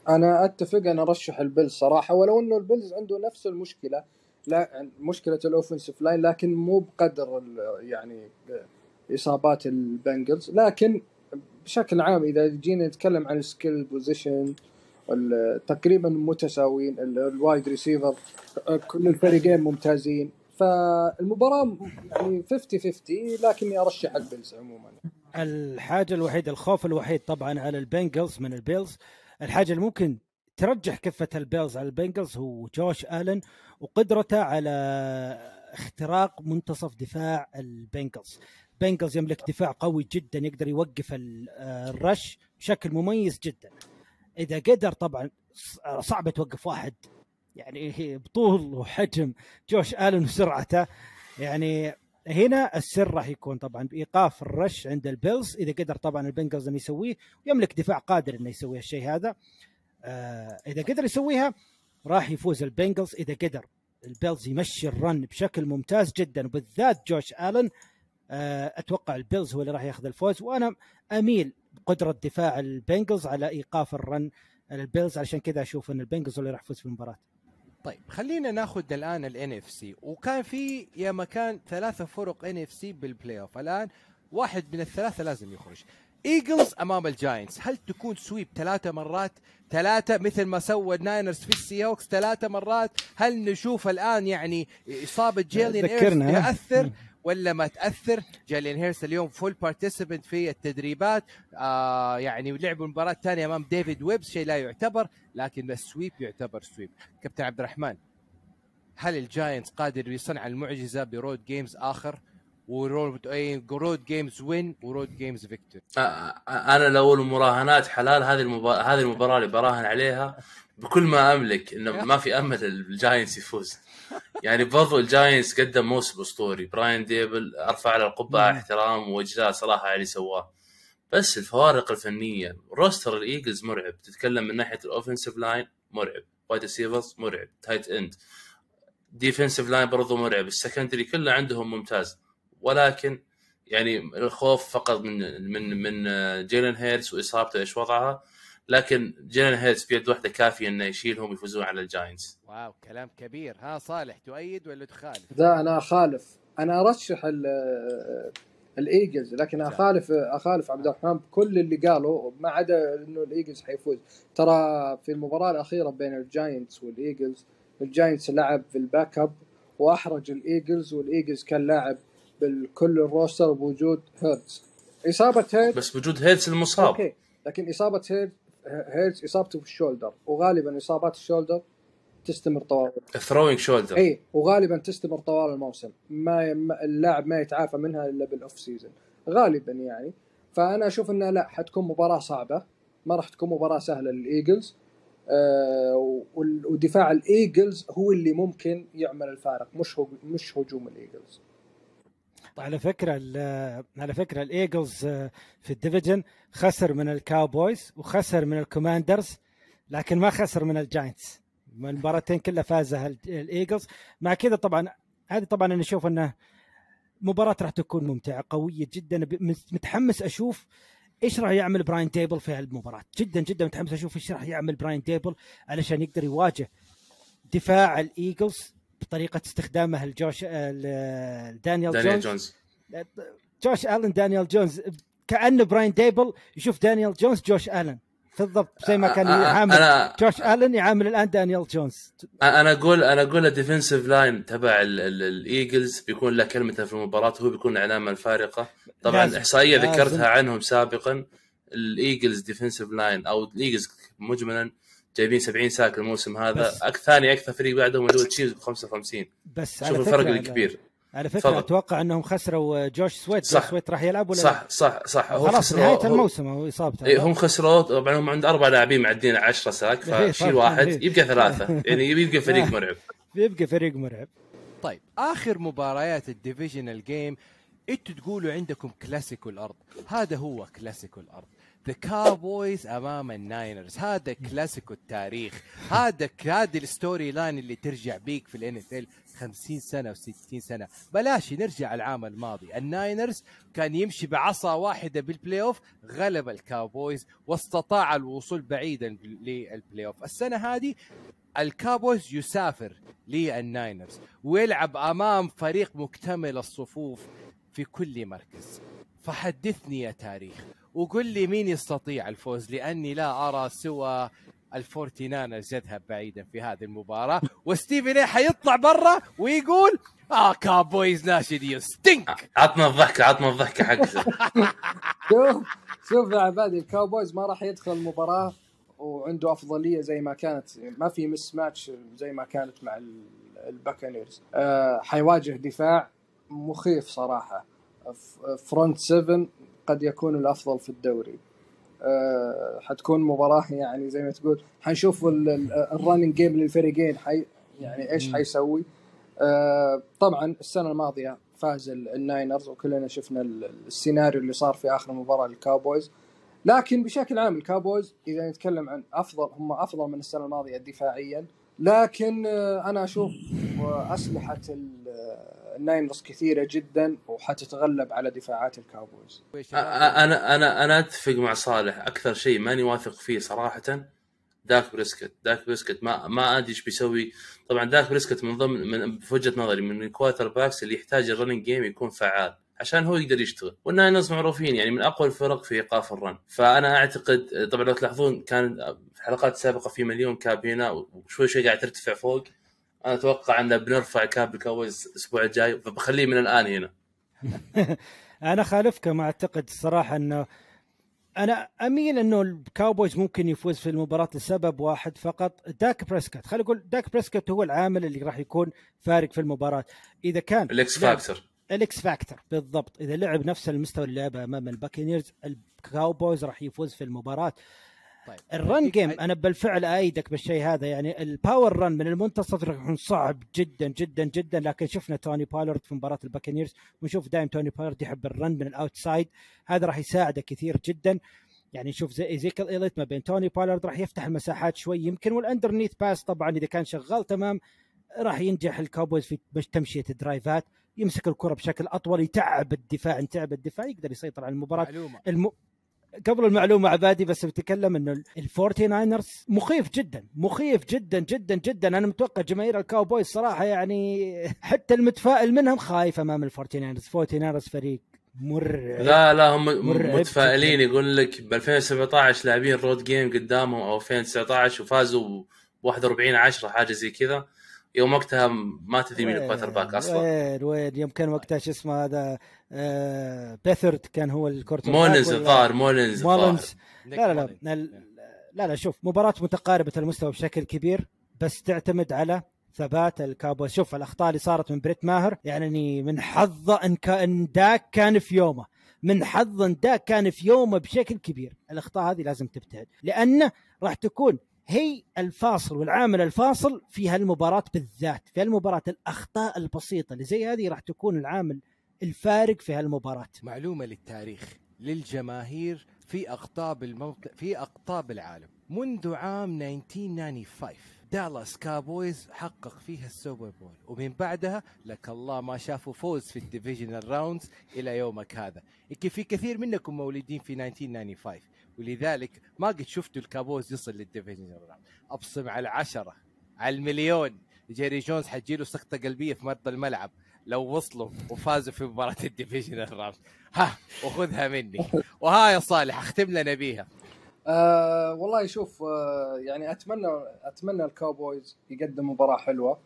E: أنا أتفق أنا أرشح البيلز صراحة ولو إنه البيلز عنده نفس المشكلة لا مشكلة ال offensive line لكن مو بقدر يعني إصابات البنجلز. لكن بشكل عام إذا جينا نتكلم عن ال skill position تقريبا متساويين ال- ال wide receiver كل الفريقين ممتازين. فالمباراة يعني 50 50 لكني أرشح البيلز عموما.
D: الحاجة الوحيده الخوف الوحيد طبعا على البنجلز من البيلز. الحاجة اللي ممكن ترجح كفة البيلز على البنجلز هو جوش آلن وقدرته على اختراق منتصف دفاع البنجلز. بنجلز يملك دفاع قوي جدا يقدر يوقف ال- ال rush بشكل مميز جدا. إذا قدر طبعا صعب توقف واحد. يعني بطول وحجم. جوش آلن وسرعته. يعني هنا السر راح يكون طبعا بإيقاف ال rush عند البيلز. إذا قدر طبعا البنجلز إنه يسويه ويملك دفاع قادر إنه يسوي الشيء هذا. آه إذا قدر يسويها راح يفوز البنجلز. إذا قدر البيلز يمشي ال run بشكل ممتاز جدا وبالذات جوش آلن آه أتوقع البيلز هو اللي راح ياخذ الفوز. وأنا أميل بقدره دفاع البنجلز على إيقاف ال run البيلز علشان كذا أشوف إن البنجلز هو اللي راح يفوز في المباراة.
B: طيب خلينا ناخذ الآن ال NFC. وكان في يا مكان ثلاثة فرق NFC بال playoff الآن واحد من الثلاثة لازم يخرج. ايجلز أمام الجاينتس هل تكون sweep ثلاثة مرات؟ ثلاثة مثل ما سوى الناينرز في السي هوكس ثلاثة مرات. هل نشوف الآن يعني إصابة جيلين
D: ذكرنا،؟
B: تأثر ولا ما تأثر. جيلين هيرتس اليوم full participant في التدريبات. آه يعني لعبوا المباراة الثانية أمام ديفيس ويب شيء لا يعتبر لكن ال sweep يعتبر sweep كابتن عبد الرحمن هل الجاينتس قادر يصنع المعجزة ب road games آخر؟ و road اي road games win و
C: road games victory أنا لو المراهنات حلال هذه المباراة هذه المباراة اللي براهن عليها بكل ما أملك إنه ما في أمل الجاينتس يفوز. يعني برضو الجاينتس قدم موسم أسطوري. براين ديبل أرفع له القبعة احترام واجلال صراحة على اللي سواه بس الفوارق الفنية roster الإيجلز مرعب. تتكلم من ناحية ال offensive line مرعب. wide receivers مرعب. tight end. defensive line برضو مرعب. ال secondary كله عندهم ممتاز. ولكن يعني الخوف فقط من من من جيلن هيرتس وإصابته إيش وضعها؟ لكن جيلن هيرتس بيد واحدة كافية إنه يشيلهم ويفوزون على الجاينتس
B: wow كلام كبير. ها صالح تؤيد ولا تخالف؟
E: ذا أنا أخالف. أنا أرشح ال- الايجلز لكن أخالف أخالف عبد الرحمن بكل اللي قاله ما عدا إنه الإيجلز حيفوز. ترى في المباراة الأخيرة بين الجاينتس والإيجلز الجاينتس لعب في ال backup وأحرج الإيجلز والإيجلز كان لاعب بالكل ال roster بوجود هيرتز. إصابة هيرتز
C: بس بوجود هيرتس المصاب.
E: okay لكن إصابة هيرتز هيرتز إصابته في ال shoulder وغالبا إصابات ال shoulder تستمر طوال
C: throwing shoulder
E: اي وغالبا تستمر طوال الموسم ما اللاعب ما يتعافى منها إلا بال off season غالبا يعني. فأنا أشوف انها لا حتكون مباراة صعبة ما راح تكون مباراة سهلة للإيجلز. آه ودفاع الإيجلز هو اللي ممكن يعمل الفارق مش هو مش هجوم الإيجلز.
D: على فكرة على فكرة الايجلز آه، في ال division خسر من الكاوبويز وخسر من الكوماندرز لكن ما خسر من الجاينتس المباراتين كلها فازها ال- الايجلز مع كذا طبعا هذه طبعا أنا أشوف إنه مباراة راح تكون ممتعة قوية جدا. متحمس أشوف إيش راح يعمل براين ديبل في هالمباراة. جدا جدا متحمس أشوف إيش راح يعمل براين ديبل علشان يقدر يواجه دفاع الايجلز بطريقة استخدامه الجوش ال- دانيال, جونز.
C: جونز.
D: جوش آلن دانيال جونز. كأنه براين ديبل يشوف دانيال جونز جوش آلن. بالضبط زي ما كان
C: أ- أ-
D: يعامل
C: أنا
D: جوش آلن يعامل الآن دانيال جونز.
C: أنا أقول أنا أقول ال defensive line تبع ال- ال- الايجلز بيكون له كلمته في المباراة هو بيكون العلامه الفارقة. طبعا
D: لازم.
C: إحصائية
D: لازم.
C: ذكرتها عنهم سابقا الايجلز defensive line أو الايجلز مجملا جايبين 70 sack الموسم هذا. أك ثاني أكثر فريق بعدهم اللي هو تشيفز ب 55
D: بس
C: شوف
D: على
C: الفرق
D: فكرة
C: الكبير.
D: على فكرة
C: تفضل.
D: أتوقع أنهم خسروا جوش سويت
C: صح.
D: جوش سويت راح يلعب ولا
C: صح صح صح. هو
D: خلاص
C: خسروا- نهاية
D: الموسم هو إصابته.
C: إيه هم خسروا طبعا هم عند أربع لاعبين معدين 10 sack
D: إيه،
C: فشيل واحد
D: إيه.
C: يبقى ثلاثة. يعني يبقى فريق مرعب.
D: بيبقى فريق مرعب.
B: طيب آخر مباريات ال divisional game إنتوا تقولوا عندكم كلاسيكو الأرض. هذا هو كلاسيكو الأرض. ذا كاوبويز أمام الناينرز. هذا كلاسيكو التاريخ. هذا هذا ال storyline اللي ترجع back في ال NFL 50 سنة و60 سنة. بلاش نرجع العام الماضي. الناينرز كان يمشي بعصا واحدة بال playoff غلب الكاوبويز واستطاع الوصول بعيدا لل playoff السنة هذه الكاوبويز يسافر للناينرز ويلعب أمام فريق مكتمل الصفوف في كل مركز. فحدثني يا تاريخ. وقل لي مين يستطيع الفوز لأني لا أرى سوى الفورتي ناينرز يذهب بعيدا في هذه المباراة. وستيفن اي حيطلع برا ويقول آه Cowboys Nation you stink
C: عطنا الضحكة عطنا الضحكة حقته
E: شوف شوف يا عبادي الكاوبويز ما راح يدخل المباراة وعنده أفضلية زي ما كانت ما في mismatch زي ما كانت مع ال- الباكانيرز. آه حيواجه دفاع مخيف صراحة. ف- front 7 قد يكون الأفضل في الدوري. آه حتكون مباراة يعني زي ما تقول حنشوف ال running game للفريقين حي يعني إيش حيسوي. آه طبعا السنة الماضية فاز ال- ال Niners وكلنا شفنا ال- السيناريو اللي صار في آخر مباراة لل Cowboys لكن بشكل عام ال Cowboys إذا نتكلم عن أفضل هم أفضل من السنة الماضية دفاعيا. لكن آه، أنا أشوف اسلحه ال- ال Niners كثيرة جدا وحتتغلب على دفاعات ال
C: Cowboys. أنا أنا أنا أتفق مع صالح. أكثر شيء ماني واثق فيه صراحة داك بريسكت. داك بريسكت ما ما أدري إيش بيسوي. طبعا داك بريسكت من ضمن من وجهه نظري من ال quarterbacks اللي يحتاج ال running game يكون فعال عشان هو يقدر يشتغل. وال Niners معروفين يعني من أقوى الفرق في إيقاف ال run فأنا أعتقد طبعا لو تلاحظون كان في الحلقات السابقة في مليون كاب هنا وشوي شوي قاعد ترتفع فوق. أنا أتوقع إن بنرفع كاب ال Cowboys الأسبوع الجاي فبخليه من الآن هنا.
D: أنا خالفك ما أعتقد الصراحه إنه أنا أميل إنه ال Cowboys ممكن يفوز في المباراة لسبب واحد فقط داك بريسكت خلينا نقول داك بريسكت هو العامل اللي راح يكون فارق في المباراة. إذا كان
C: ال
D: X
C: factor
D: ال X factor بالضبط. إذا لعب نفس المستوى اللي لعبه أمام ال Buccaneers ال Cowboys راح يفوز في المباراة.
B: طيب.
D: ال run game
B: أديك-
D: أنا بالفعل إيدك بالشيء هذا يعني ال power run من المنتصف راح يكون صعب جدا جدا جدا. لكن شفنا توني بالارد في مباراة ال Buccaneers ونشوف دائما توني بالارد يحب ال run من ال outside هذا راح يساعده كثير جدا. يعني نشوف زي ايزيكل اليوت ما بين توني بالارد راح يفتح المساحات شوي يمكن وال underneath pass طبعا إذا كان شغال تمام راح ينجح ال Cowboys في مش- تمشية الدرايفات. يمسك الكرة بشكل أطول يتعب الدفاع يتعب الدفاع يقدر يسيطر على المباراة.
B: معلومة.
D: الم... قبل المعلومة عبادي بس بتكلم إنه ال Forty Niners مخيف جدا مخيف جدا جدا جدا. أنا متوقع جماهير ال Cowboys صراحة يعني حتى المتفائل منهم خايف أمام ال Forty Niners. Forty Niners فريق مرعب
C: لا لا هم متفائلين. يقول لك ب 2017 لاعبين road game قدامهم أو 2019 وفازوا ب 41 10 حاجة زي كذا. يوم وقتها ما تدري مين ال quarterback أصلا.
D: وين؟ وين؟ يوم كان وقتها شو اسمه هذا آه بيثرد كان هو ال quarter
C: مولنز الظاهر مولنز الظاهر
D: مولنز لا لا لا. لا لا شوف مباراة متقاربة المستوى بشكل كبير بس تعتمد على ثبات ال Cowboys شوف الأخطاء اللي صارت من بريت ماهر يعني من حظه إن كان داك كان في يومه. من حظ إن داك كان في يومه بشكل كبير. الأخطاء هذه لازم تبتعد لأنه راح تكون هي الفاصل والعامل الفاصل في هالمباراة بالذات في هالمباراة الأخطاء البسيطة اللي زي هذه راح تكون العامل الفارق في هالمباراة.
B: معلومة للتاريخ للجماهير في أقطاب الموقع في أقطاب العالم. منذ عام 1995 Dallas Cowboys حقق فيها ال Super Bowl. ومن بعدها لك الله ما شافوا فوز في ال divisional rounds إلى يومك هذا. في كثير منكم مولودين في 1995 ولذلك ما قد شفتوا ال Cowboys يصل لل divisional round أبصم على العشرة على المليون. جيري جونز حتجيله سكتة قلبية في أرض الملعب. لو وصلوا وفازوا في مباراة ال divisional round ها وخذها مني. وها يا صالح اختم لنا بيها.
E: آه والله شوف آه يعني أتمنى أتمنى ال Cowboys يقدم مباراة حلوة.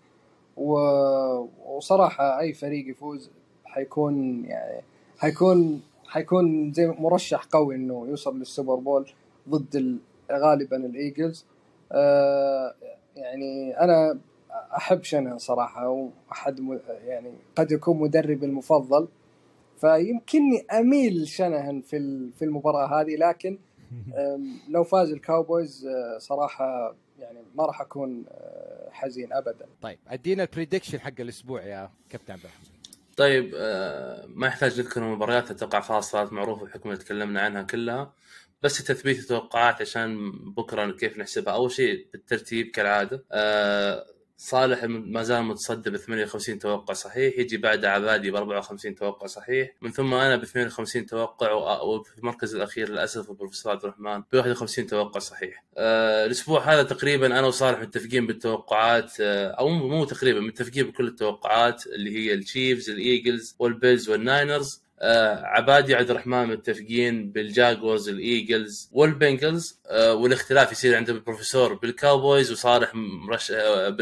E: وصراحة أي فريق يفوز حيكون يعني حيكون حيكون زي مرشح قوي إنه يوصل لل Super Bowl ضد ال... غالبا ال Eagles. آه يعني أنا أحب شاناهان صراحة واحد. يعني قد يكون مدربي المفضل. فيمكنني أميل شاناهان في في المباراة هذه لكن لو فاز ال Cowboys أه، صراحة يعني ما راح أكون أه، حزين ابدا.
B: طيب أدينا ال prediction حق الأسبوع يا كابتن عبد الرحمن.
C: طيب آه، ما يحتاج نذكر المباريات أتوقع خلاص صارت معروفة بحكم تكلمنا عنها كلها. بس تثبيت التوقعات عشان بكرة كيف نحسبها. أول شيء بالترتيب كالعادة آه، صالح ما زال متصدر ب 58 توقع صحيح يجي بعده عبادي ب 54 توقع صحيح من ثم أنا ب 52 توقع وفي المركز الأخير للأسف البروفيسور عبد الرحمن ب 51 توقع صحيح. آه، الأسبوع هذا تقريبا أنا وصالح متفقين بالتوقعات آه، أو مو تقريبا متفقين بكل التوقعات اللي هي التشيفز الايجلز والبيلز والناينرز آه عبادي عبد الرحمن متفقين بال Jaguars ال Eagles وال Bengals آه والاختلاف يصير عند البروفيسور بال Cowboys وصالح مرشح آه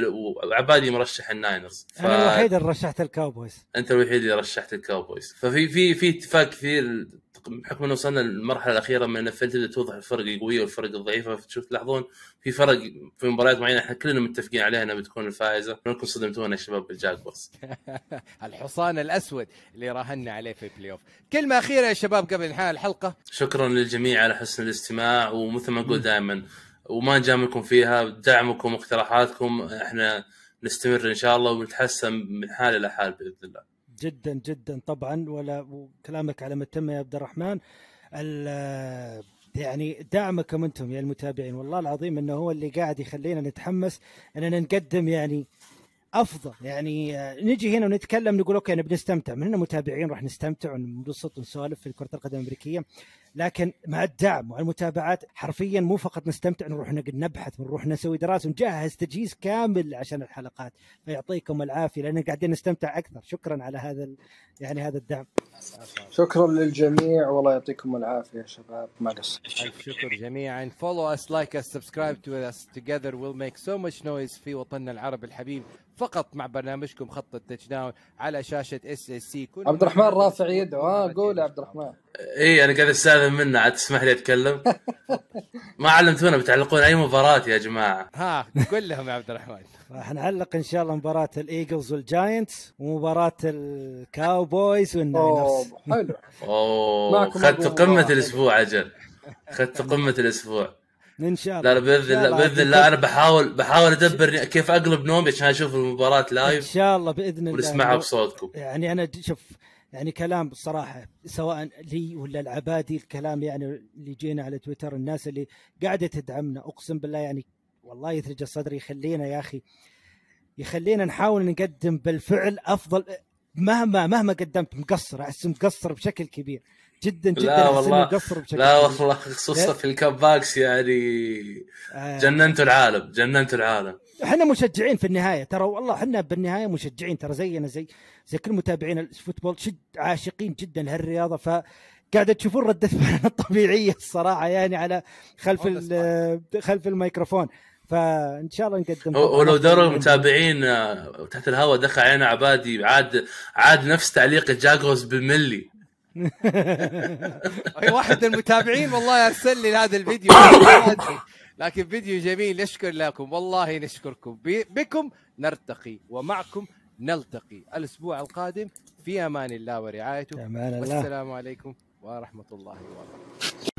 C: وعبادي مرشح ال Niners. ف...
D: أنا الوحيد اللي رشحت ال
C: Cowboys. أنت الوحيد اللي رشحت ال Cowboys. ففي في في اتفاق كثير بحكم إنه وصلنا للمرحلة الأخيرة من ال NFL تبدا توضح الفرق القويه والفرق الضعيفة فتشوف تلاحظون في فرق في مباريات معينة إحنا كلنا متفقين عليها إنها بتكون الفائزة. انكم صدمتونا يا شباب بال Jaguars
B: الحصان الأسود اللي راهنا عليه في ال playoff كلمة أخيرة يا شباب قبل انهاء الحلقة.
C: شكرا للجميع على حسن الاستماع ومثل ما نقول دائما وما نجاملكم فيها دعمكم واقتراحاتكم إحنا نستمر إن شاء الله ونتحسن من حال إلى حال بإذن الله.
D: جدا جدا طبعا. ولا وكلامك على متم يا عبد الرحمن. ال- يعني دعمكم أنتم يا المتابعين. والله العظيم إنه هو اللي قاعد يخلينا نتحمس إننا نقدم يعني أفضل. يعني نجي هنا ونتكلم نقول أوكي نبي نستمتع. من هنا متابعين راح نستمتع وننبسط ونسولف في كره القدم الأمريكية. لكن مع الدعم والمتابعات حرفيا مو فقط نستمتع نروح نق- نبحث ونروح نسوي دراسة ونجهز تجهيز كامل عشان الحلقات. فيعطيكم العافية لأن قاعدين نستمتع أكثر. شكرا على هذا ال- يعني هذا الدعم.
E: شكرا للجميع والله يعطيكم العافية يا شباب. ما قصرت
B: الف شكر جميعا. Follow us like us subscribe to us. Together we'll make so much noise في وطننا العربي الحبيب. فقط مع برنامجكم خط ال touchdown على شاشة SSC
E: عبد الرحمن رافع يده. ها قول يا عبد الرحمن.
C: اي أنا قاعد أستاذن منه عاد تسمح لي أتكلم؟ ما علمتونا بتعلقون أي مباراة يا جماعة؟
B: ها قل لهم يا عبد الرحمن.
D: راح نعلق إن شاء الله مباراة الإيجلز والجاينتس ومباراة الكاوبويز والناينرز.
E: حلو. أوه
C: اخذت
E: قمة.
C: الأسبوع أجل اخذت قمة الأسبوع.
D: إن شاء الله
C: لا لا
D: بإذن
C: الله بإذن الله. أنا بحاول بحاول أدبر كيف أقلب نومي عشان أشوف المباراة
D: إن
C: live
D: شاء الله بإذن الله.
C: ونسمعها بصوتكم.
D: يعني أنا شوف يعني كلام بصراحة سواء لي ولا العبادي الكلام يعني اللي جينا على تويتر الناس اللي قاعدة تدعمنا أقسم بالله يعني والله يثلج الصدر يخلينا يا أخي يخلينا نحاول نقدم بالفعل أفضل مهما مهما قدمت مقصر أحس مقصر بشكل كبير. جدا جدا
C: لا والله.
D: مقصر بشكل
C: لا. والله خصوصا في الكاباكس يعني
D: آه،
C: جننتوا العالم جننتوا العالم.
D: إحنا مشجعين في النهاية ترى والله إحنا بالنهاية مشجعين ترى زينا زي زي كل متابعين الفوتبول شد عاشقين جدا لهالرياضة ف قاعدة تشوفون ردة فعلنا الطبيعية الصراحة يعني على خلف خلف الميكروفون. فإن شاء الله نقدم
C: ولو دروا
D: من-
C: المتابعين آه، تحت الهواء دخل علينا عبادي عاد عاد نفس تعليق جاكوس بالملي
B: واحد من المتابعين والله أرسل لي هذا الفيديو. لكن فيديو جميل نشكر لكم. والله نشكركم. بكم نرتقي ومعكم نلتقي. الأسبوع القادم في أمان الله ورعايته.
D: الله.
B: والسلام عليكم ورحمة الله وبركاته.